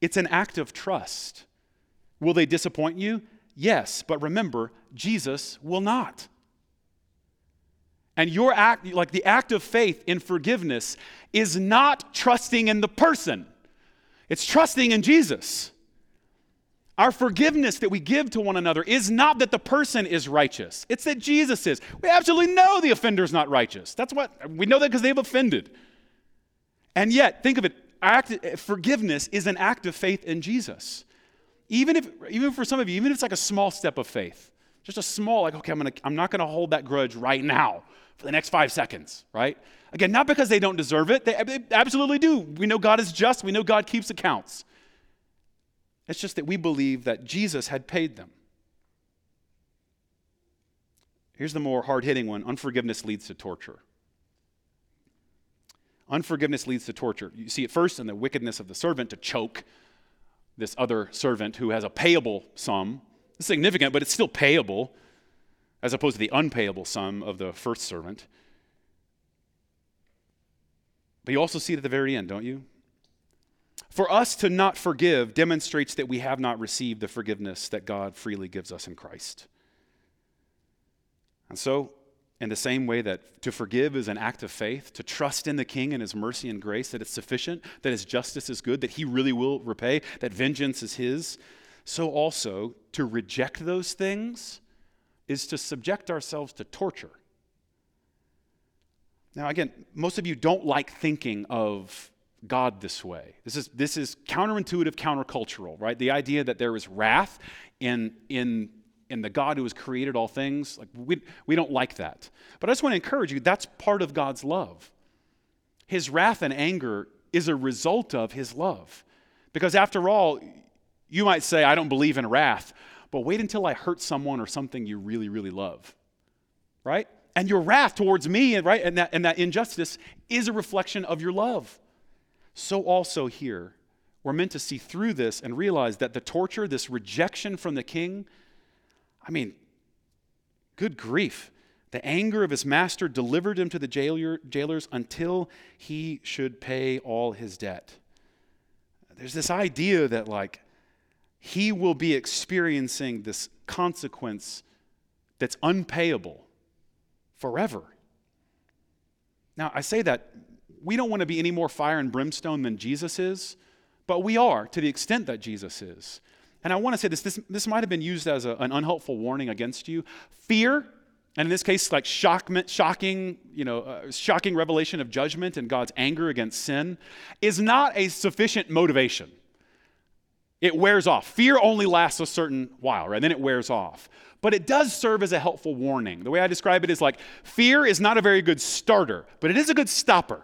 Speaker 2: It's an act of trust. Will they disappoint you? Yes, but remember, Jesus will not. And your act, like the act of faith in forgiveness, is not trusting in the person, it's trusting in Jesus. Our forgiveness that we give to one another is not that the person is righteous, it's that Jesus is. We absolutely know the offender is not righteous. That's what we know that because they've offended. And yet, think of it act, forgiveness is an act of faith in Jesus. Even if, even for some of you, even if it's like a small step of faith, just a small, like, okay, I'm, gonna, I'm not going to hold that grudge right now for the next five seconds, right? Again, not because they don't deserve it, they, they absolutely do. We know God is just, we know God keeps accounts. It's just that we believe that Jesus had paid them. Here's the more hard hitting one unforgiveness leads to torture. Unforgiveness leads to torture. You see it first in the wickedness of the servant to choke this other servant who has a payable sum. It's significant, but it's still payable, as opposed to the unpayable sum of the first servant. But you also see it at the very end, don't you? For us to not forgive demonstrates that we have not received the forgiveness that God freely gives us in Christ. And so, in the same way that to forgive is an act of faith, to trust in the King and his mercy and grace, that it's sufficient, that his justice is good, that he really will repay, that vengeance is his, so also to reject those things is to subject ourselves to torture. Now, again, most of you don't like thinking of God this way. This is, this is counterintuitive, countercultural, right? The idea that there is wrath in, in, in the God who has created all things. Like we, we don't like that. But I just want to encourage you that's part of God's love. His wrath and anger is a result of his love. Because after all, you might say, I don't believe in wrath, but wait until I hurt someone or something you really, really love. Right? And your wrath towards me, right, and that, and that injustice is a reflection of your love. So also here, we're meant to see through this and realize that the torture, this rejection from the king, I mean, good grief. The anger of his master delivered him to the jailer, jailers until he should pay all his debt. There's this idea that, like, he will be experiencing this consequence that's unpayable forever. Now, I say that we don't want to be any more fire and brimstone than Jesus is, but we are to the extent that Jesus is. And I want to say this this, this might have been used as a, an unhelpful warning against you. Fear, and in this case, like shock, shocking, you know, uh, shocking revelation of judgment and God's anger against sin, is not a sufficient motivation. It wears off. Fear only lasts a certain while, right? Then it wears off. But it does serve as a helpful warning. The way I describe it is like fear is not a very good starter, but it is a good stopper.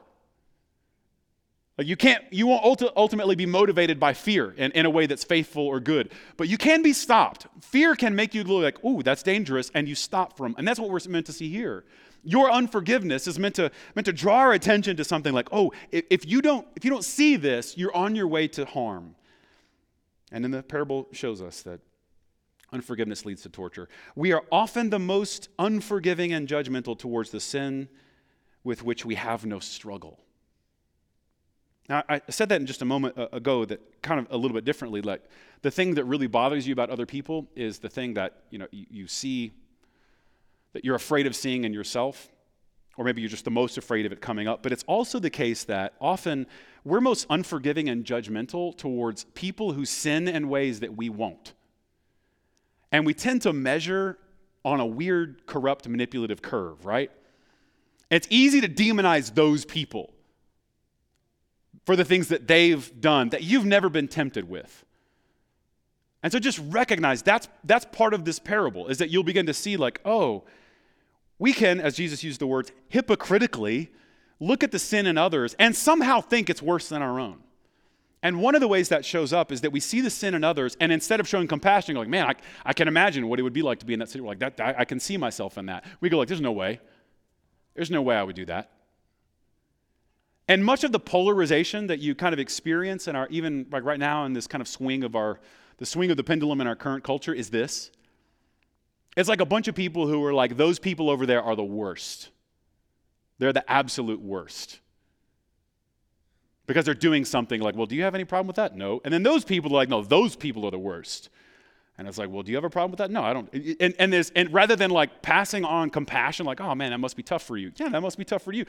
Speaker 2: Like you can't, you won't ultimately be motivated by fear in, in a way that's faithful or good, but you can be stopped. Fear can make you look like, ooh, that's dangerous, and you stop from. And that's what we're meant to see here. Your unforgiveness is meant to, meant to draw our attention to something like, oh, if you don't, if you don't see this, you're on your way to harm. And then the parable shows us that unforgiveness leads to torture. We are often the most unforgiving and judgmental towards the sin with which we have no struggle. Now, I said that in just a moment uh, ago that kind of a little bit differently. Like the thing that really bothers you about other people is the thing that you know you, you see that you're afraid of seeing in yourself, or maybe you're just the most afraid of it coming up. But it's also the case that often we're most unforgiving and judgmental towards people who sin in ways that we won't. And we tend to measure on a weird, corrupt, manipulative curve, right? It's easy to demonize those people for the things that they've done that you've never been tempted with. And so just recognize that's, that's part of this parable, is that you'll begin to see, like, oh, we can, as Jesus used the words, hypocritically look at the sin in others and somehow think it's worse than our own. And one of the ways that shows up is that we see the sin in others, and instead of showing compassion, like, man, I, I can imagine what it would be like to be in that situation. Like, that, I, I can see myself in that. We go, like, there's no way. There's no way I would do that. And much of the polarization that you kind of experience in our, even like right now in this kind of swing of our, the swing of the pendulum in our current culture is this. It's like a bunch of people who are like, those people over there are the worst. They're the absolute worst. Because they're doing something like, well, do you have any problem with that? No. And then those people are like, no, those people are the worst. And it's like, well, do you have a problem with that? No, I don't. And, and, there's, and rather than like passing on compassion, like, oh man, that must be tough for you. Yeah, that must be tough for you.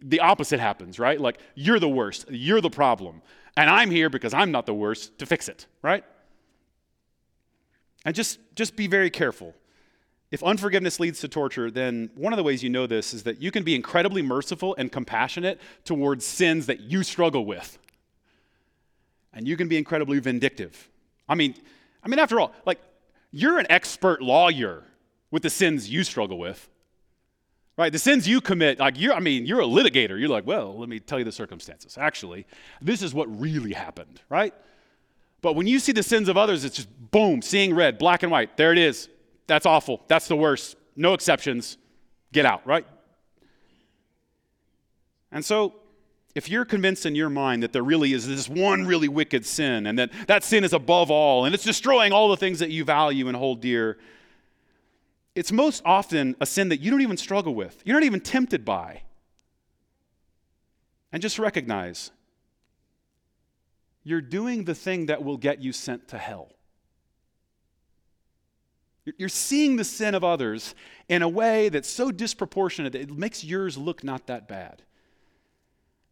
Speaker 2: The opposite happens, right? Like, you're the worst. You're the problem. And I'm here because I'm not the worst to fix it, right? And just, just be very careful. If unforgiveness leads to torture, then one of the ways you know this is that you can be incredibly merciful and compassionate towards sins that you struggle with. And you can be incredibly vindictive. I mean, I mean, after all, like, you're an expert lawyer with the sins you struggle with. Right? The sins you commit, like you're, I mean, you're a litigator. You're like, well, let me tell you the circumstances. Actually, this is what really happened, right? But when you see the sins of others, it's just boom, seeing red, black and white. There it is. That's awful. That's the worst. No exceptions. Get out, right? And so if you're convinced in your mind that there really is this one really wicked sin and that that sin is above all and it's destroying all the things that you value and hold dear, it's most often a sin that you don't even struggle with. You're not even tempted by. And just recognize you're doing the thing that will get you sent to hell. You're seeing the sin of others in a way that's so disproportionate that it makes yours look not that bad.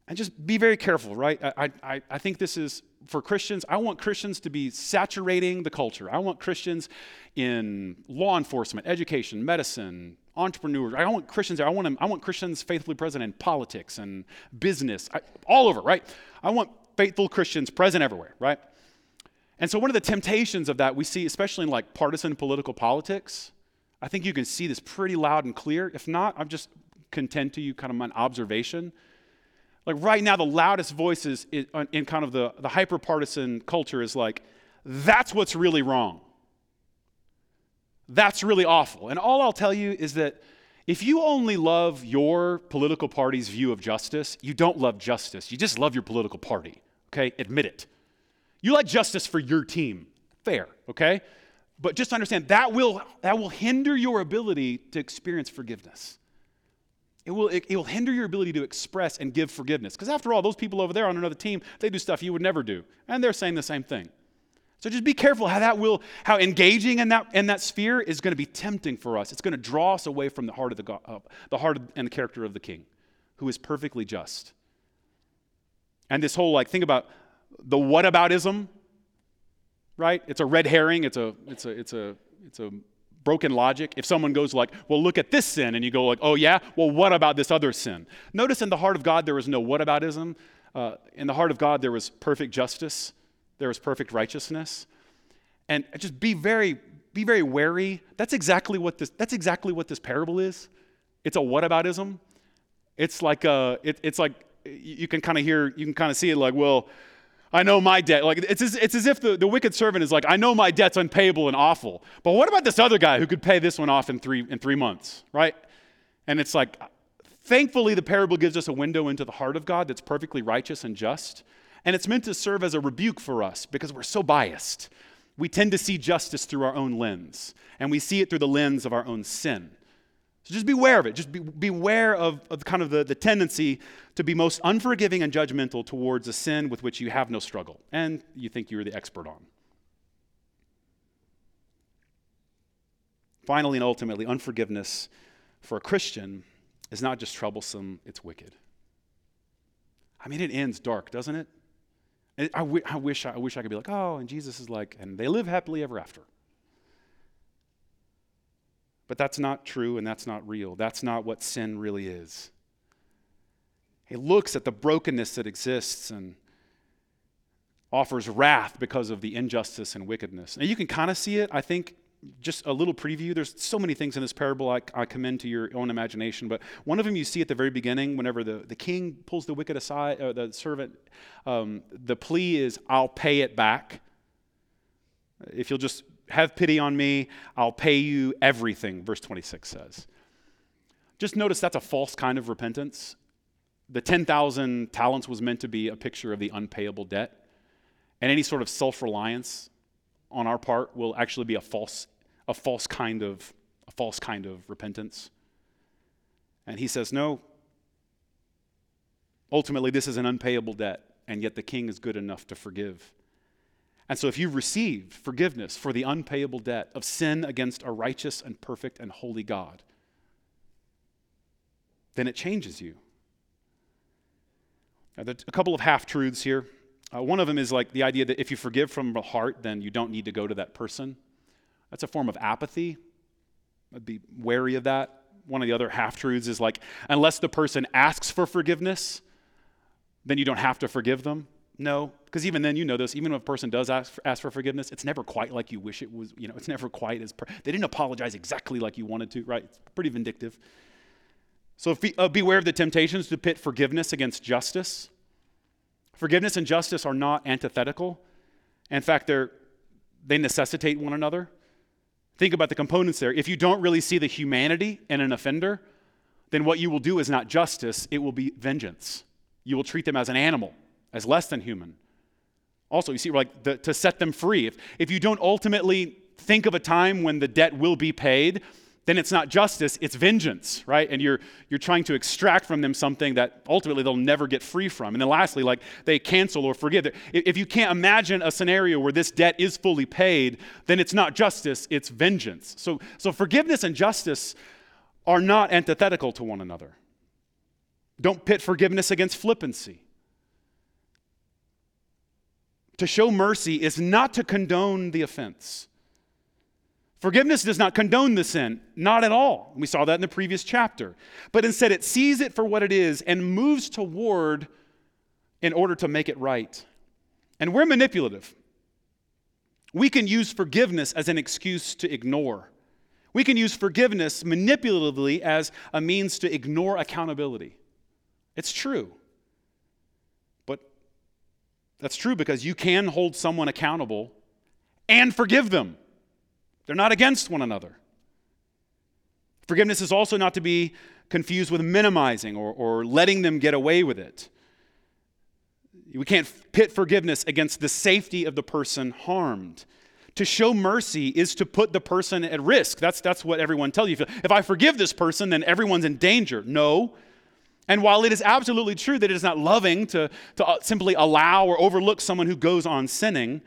Speaker 2: And just be very careful, right? I, I, I think this is for Christians. I want Christians to be saturating the culture. I want Christians in law enforcement, education, medicine, entrepreneurs. I want Christians. I want, them, I want Christians faithfully present in politics and business, I, all over, right? I want faithful Christians present everywhere, right? And so one of the temptations of that we see, especially in like partisan political politics, I think you can see this pretty loud and clear. If not, I'm just content to you kind of an observation. Like right now, the loudest voices in uh, kind of the, the hyper partisan culture is like, that's what's really wrong. That's really awful. And all I'll tell you is that if you only love your political party's view of justice, you don't love justice. You just love your political party, okay? Admit it. You like justice for your team. Fair, okay? But just understand that will, that will hinder your ability to experience forgiveness. It will, it, it will hinder your ability to express and give forgiveness. Because after all, those people over there on another team, they do stuff you would never do. And they're saying the same thing. So just be careful how that will, how engaging in that, in that sphere is going to be tempting for us. It's going to draw us away from the heart of the, God, uh, the heart and the character of the King, who is perfectly just. And this whole like, think about the what whataboutism, right? It's a red herring. It's a, it's a, it's a, it's a broken logic. If someone goes like, well, look at this sin, and you go like, oh yeah, well, what about this other sin? Notice in the heart of God there was no whataboutism. Uh, in the heart of God there was perfect justice there was perfect righteousness. And just be very, be very wary. That's exactly what this, that's exactly what this parable is. It's a what whataboutism. It's like a, it, it's like you can kind of hear, you can kind of see it like, well, I know my debt. Like it's as, it's as if the, the wicked servant is like, I know my debt's unpayable and awful. But what about this other guy who could pay this one off in three in three months, right? And it's like, thankfully, the parable gives us a window into the heart of God that's perfectly righteous and just. And it's meant to serve as a rebuke for us because we're so biased. We tend to see justice through our own lens, and we see it through the lens of our own sin. So just beware of it. Just be, beware of, of kind of the, the tendency to be most unforgiving and judgmental towards a sin with which you have no struggle and you think you're the expert on. Finally and ultimately, unforgiveness for a Christian is not just troublesome, it's wicked. I mean, it ends dark, doesn't it? I, w- I, wish, I wish I could be like, oh, and Jesus is like, and they live happily ever after. But that's not true and that's not real. That's not what sin really is. He looks at the brokenness that exists and offers wrath because of the injustice and wickedness. Now, you can kind of see it, I think, just a little preview. There's so many things in this parable I, I, commend to your own imagination, but one of them you see at the very beginning, whenever the, the king pulls the wicked aside, or the servant, um, the plea is, I'll pay it back. If you'll just have pity on me, I'll pay you everything, verse 26 says. Just notice that's a false kind of repentance. The 10,000 talents was meant to be a picture of the unpayable debt. And any sort of self reliance on our part will actually be a false, a false kind of, a false kind of repentance. And he says, no. Ultimately, this is an unpayable debt, and yet the king is good enough to forgive. And so, if you've received forgiveness for the unpayable debt of sin against a righteous and perfect and holy God, then it changes you. Now, there's a couple of half truths here. Uh, one of them is like the idea that if you forgive from the heart, then you don't need to go to that person. That's a form of apathy. I'd be wary of that. One of the other half truths is like, unless the person asks for forgiveness, then you don't have to forgive them. No, because even then, you know this. Even if a person does ask for, ask for forgiveness, it's never quite like you wish it was. You know, it's never quite as. Per- they didn't apologize exactly like you wanted to, right? It's pretty vindictive. So uh, beware of the temptations to pit forgiveness against justice. Forgiveness and justice are not antithetical. In fact, they're, they necessitate one another. Think about the components there. If you don't really see the humanity in an offender, then what you will do is not justice, it will be vengeance. You will treat them as an animal, as less than human. Also, you see, like the, to set them free. If, if you don't ultimately think of a time when the debt will be paid, then it's not justice, it's vengeance, right? And you're, you're trying to extract from them something that ultimately they'll never get free from. And then lastly, like they cancel or forgive. If you can't imagine a scenario where this debt is fully paid, then it's not justice, it's vengeance. So, so forgiveness and justice are not antithetical to one another. Don't pit forgiveness against flippancy. To show mercy is not to condone the offense. Forgiveness does not condone the sin, not at all. We saw that in the previous chapter. But instead, it sees it for what it is and moves toward in order to make it right. And we're manipulative. We can use forgiveness as an excuse to ignore. We can use forgiveness manipulatively as a means to ignore accountability. It's true. That's true because you can hold someone accountable and forgive them. They're not against one another. Forgiveness is also not to be confused with minimizing or, or letting them get away with it. We can't pit forgiveness against the safety of the person harmed. To show mercy is to put the person at risk. That's, that's what everyone tells you. If I forgive this person, then everyone's in danger. No. And while it is absolutely true that it is not loving to, to uh, simply allow or overlook someone who goes on sinning,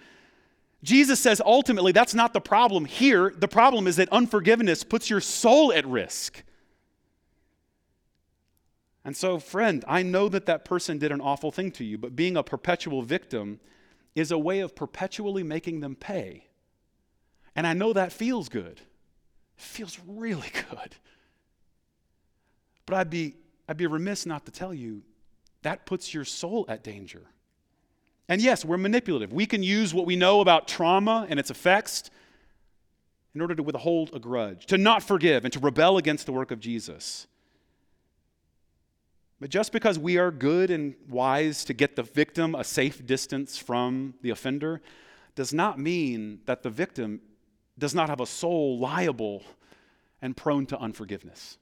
Speaker 2: Jesus says ultimately that's not the problem here. The problem is that unforgiveness puts your soul at risk. And so, friend, I know that that person did an awful thing to you, but being a perpetual victim is a way of perpetually making them pay. And I know that feels good. It feels really good. But I'd be, I'd be remiss not to tell you that puts your soul at danger. And yes, we're manipulative. We can use what we know about trauma and its effects in order to withhold a grudge, to not forgive, and to rebel against the work of Jesus. But just because we are good and wise to get the victim a safe distance from the offender does not mean that the victim does not have a soul liable and prone to unforgiveness.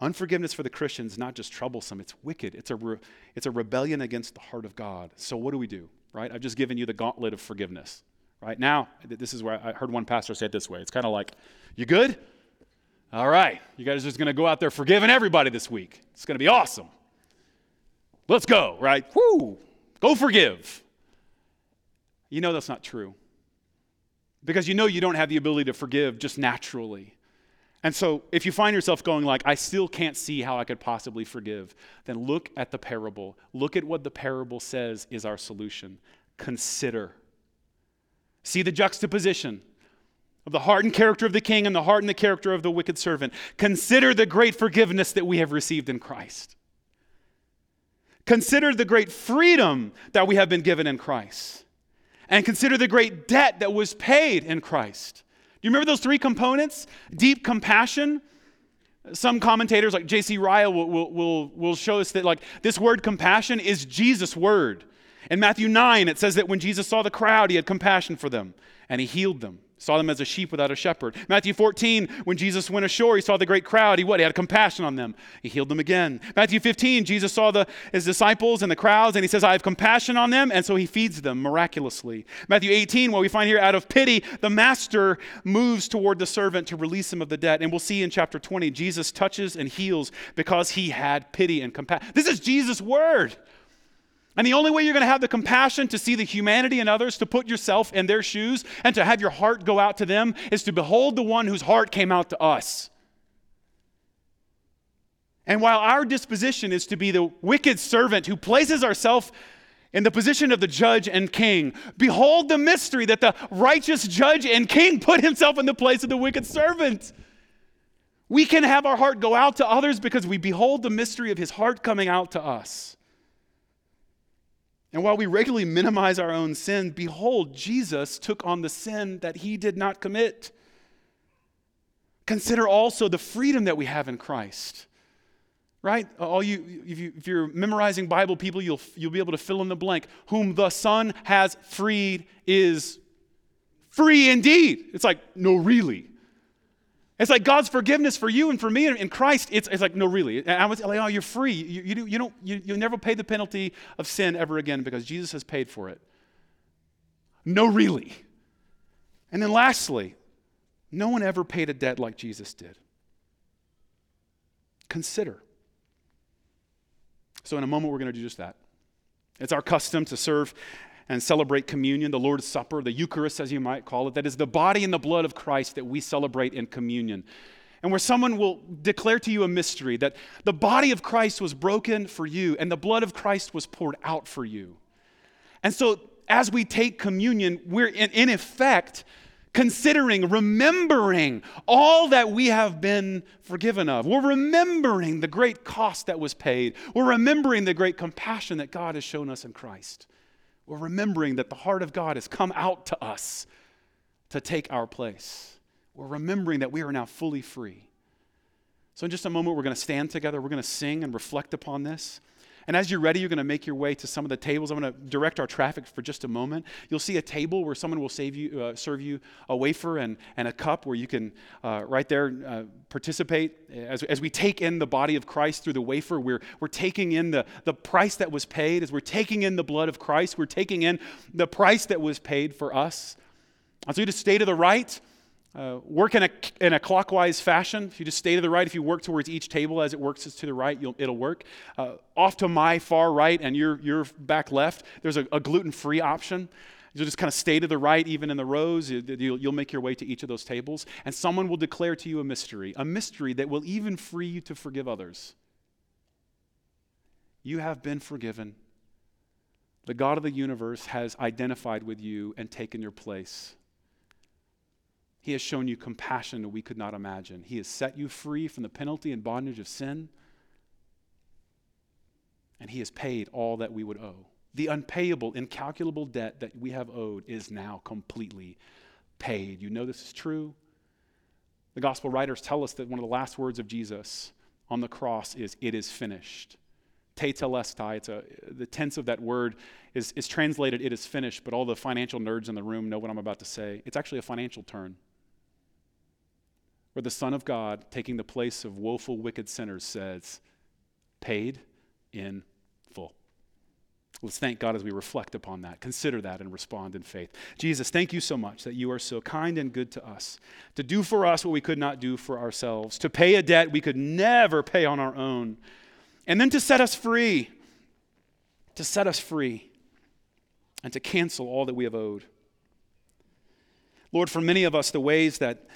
Speaker 2: Unforgiveness for the Christian is not just troublesome, it's wicked. It's a, re- it's a rebellion against the heart of God. So, what do we do, right? I've just given you the gauntlet of forgiveness, right? Now, this is where I heard one pastor say it this way it's kind of like, you good? All right, you guys are just going to go out there forgiving everybody this week. It's going to be awesome. Let's go, right? Whoo, go forgive. You know that's not true. Because you know you don't have the ability to forgive just naturally. And so, if you find yourself going like, I still can't see how I could possibly forgive, then look at the parable. Look at what the parable says is our solution. Consider. See the juxtaposition of the heart and character of the king and the heart and the character of the wicked servant. Consider the great forgiveness that we have received in Christ. Consider the great freedom that we have been given in Christ. And consider the great debt that was paid in Christ you remember those three components? Deep compassion. Some commentators, like J.C. Ryle, will, will, will, will show us that like this word compassion is Jesus' word. In Matthew 9, it says that when Jesus saw the crowd, he had compassion for them and he healed them. Saw them as a sheep without a shepherd. Matthew 14, when Jesus went ashore, he saw the great crowd. He what? He had compassion on them. He healed them again. Matthew 15, Jesus saw the, his disciples and the crowds, and he says, I have compassion on them, and so he feeds them miraculously. Matthew 18, what we find here, out of pity, the master moves toward the servant to release him of the debt. And we'll see in chapter 20, Jesus touches and heals because he had pity and compassion. This is Jesus' word. And the only way you're going to have the compassion to see the humanity in others, to put yourself in their shoes, and to have your heart go out to them is to behold the one whose heart came out to us. And while our disposition is to be the wicked servant who places ourselves in the position of the judge and king, behold the mystery that the righteous judge and king put himself in the place of the wicked servant. We can have our heart go out to others because we behold the mystery of his heart coming out to us. And while we regularly minimize our own sin, behold, Jesus took on the sin that he did not commit. Consider also the freedom that we have in Christ. Right? All you, if, you, you're memorizing Bible people, you'll, you'll be able to fill in the blank. Whom the Son has freed is free indeed. It's like, no, really. It's like God's forgiveness for you and for me in Christ. It's, it's like, no, really. And I was like, oh, you're free. You, you, you, don't, you, you never pay the penalty of sin ever again because Jesus has paid for it. No, really. And then lastly, no one ever paid a debt like Jesus did. Consider. So, in a moment, we're going to do just that. It's our custom to serve and celebrate communion, the Lord's Supper, the Eucharist, as you might call it. That is the body and the blood of Christ that we celebrate in communion. And where someone will declare to you a mystery that the body of Christ was broken for you and the blood of Christ was poured out for you. And so, as we take communion, we're in, in effect considering, remembering all that we have been forgiven of. We're remembering the great cost that was paid. We're remembering the great compassion that God has shown us in Christ. We're remembering that the heart of God has come out to us to take our place. We're remembering that we are now fully free. So, in just a moment, we're going to stand together. We're going to sing and reflect upon this. And as you're ready, you're going to make your way to some of the tables. I'm going to direct our traffic for just a moment. You'll see a table where someone will you, uh, serve you a wafer and, and a cup where you can, uh, right there, uh, participate. As, as we take in the body of Christ through the wafer, we're, we're taking in the, the price that was paid. As we're taking in the blood of Christ, we're taking in the price that was paid for us. And So you just stay to the right. Uh, work in a, in a clockwise fashion. If you just stay to the right, if you work towards each table as it works to the right, it'll work. Uh, off to my far right and your, your back left, there's a, a gluten free option. You'll just kind of stay to the right, even in the rows. You'll, you'll make your way to each of those tables, and someone will declare to you a mystery, a mystery that will even free you to forgive others. You have been forgiven. The God of the universe has identified with you and taken your place. He has shown you compassion that we could not imagine. He has set you free from the penalty and bondage of sin. And He has paid all that we would owe. The unpayable, incalculable debt that we have owed is now completely paid. You know this is true. The gospel writers tell us that one of the last words of Jesus on the cross is, It is finished. Tetelestai, it's a, the tense of that word is, is translated, It is finished, but all the financial nerds in the room know what I'm about to say. It's actually a financial term where the Son of God, taking the place of woeful, wicked sinners, says, paid in full. Let's thank God as we reflect upon that, consider that, and respond in faith. Jesus, thank you so much that you are so kind and good to us, to do for us what we could not do for ourselves, to pay a debt we could never pay on our own, and then to set us free, to set us free, and to cancel all that we have owed. Lord, for many of us, the ways that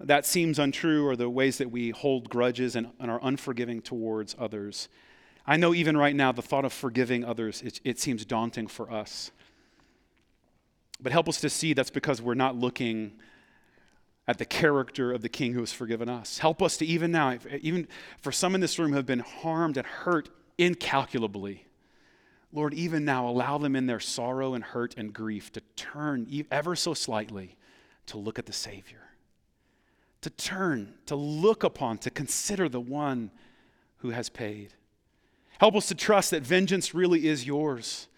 Speaker 2: that seems untrue or the ways that we hold grudges and, and are unforgiving towards others. I know even right now, the thought of forgiving others, it, it seems daunting for us. But help us to see that's because we're not looking at the character of the king who has forgiven us. Help us to even now, even for some in this room who have been harmed and hurt incalculably, Lord, even now, allow them in their sorrow and hurt and grief to turn ever so slightly to look at the Savior to turn, to look upon, to consider the one who has paid. Help us to trust that vengeance really is yours,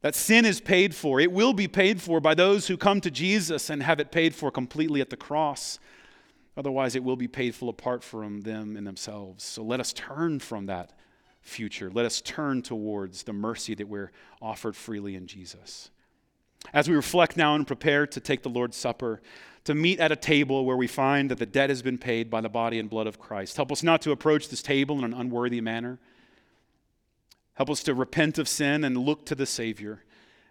Speaker 2: that sin is paid for. It will be paid for by those who come to Jesus and have it paid for completely at the cross. Otherwise, it will be paid for apart from them and themselves. So let us turn from that future. Let us turn towards the mercy that we're offered freely in Jesus. As we reflect now and prepare to take the Lord's Supper, to meet at a table where we find that the debt has been paid by the body and blood of Christ. Help us not to approach this table in an unworthy manner. Help us to repent of sin and look to the Savior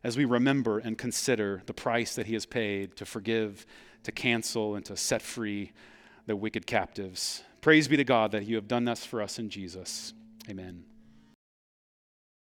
Speaker 2: as we remember and consider the price that He has paid to forgive, to cancel, and to set free the wicked captives. Praise be to God that you have done this for us in Jesus. Amen.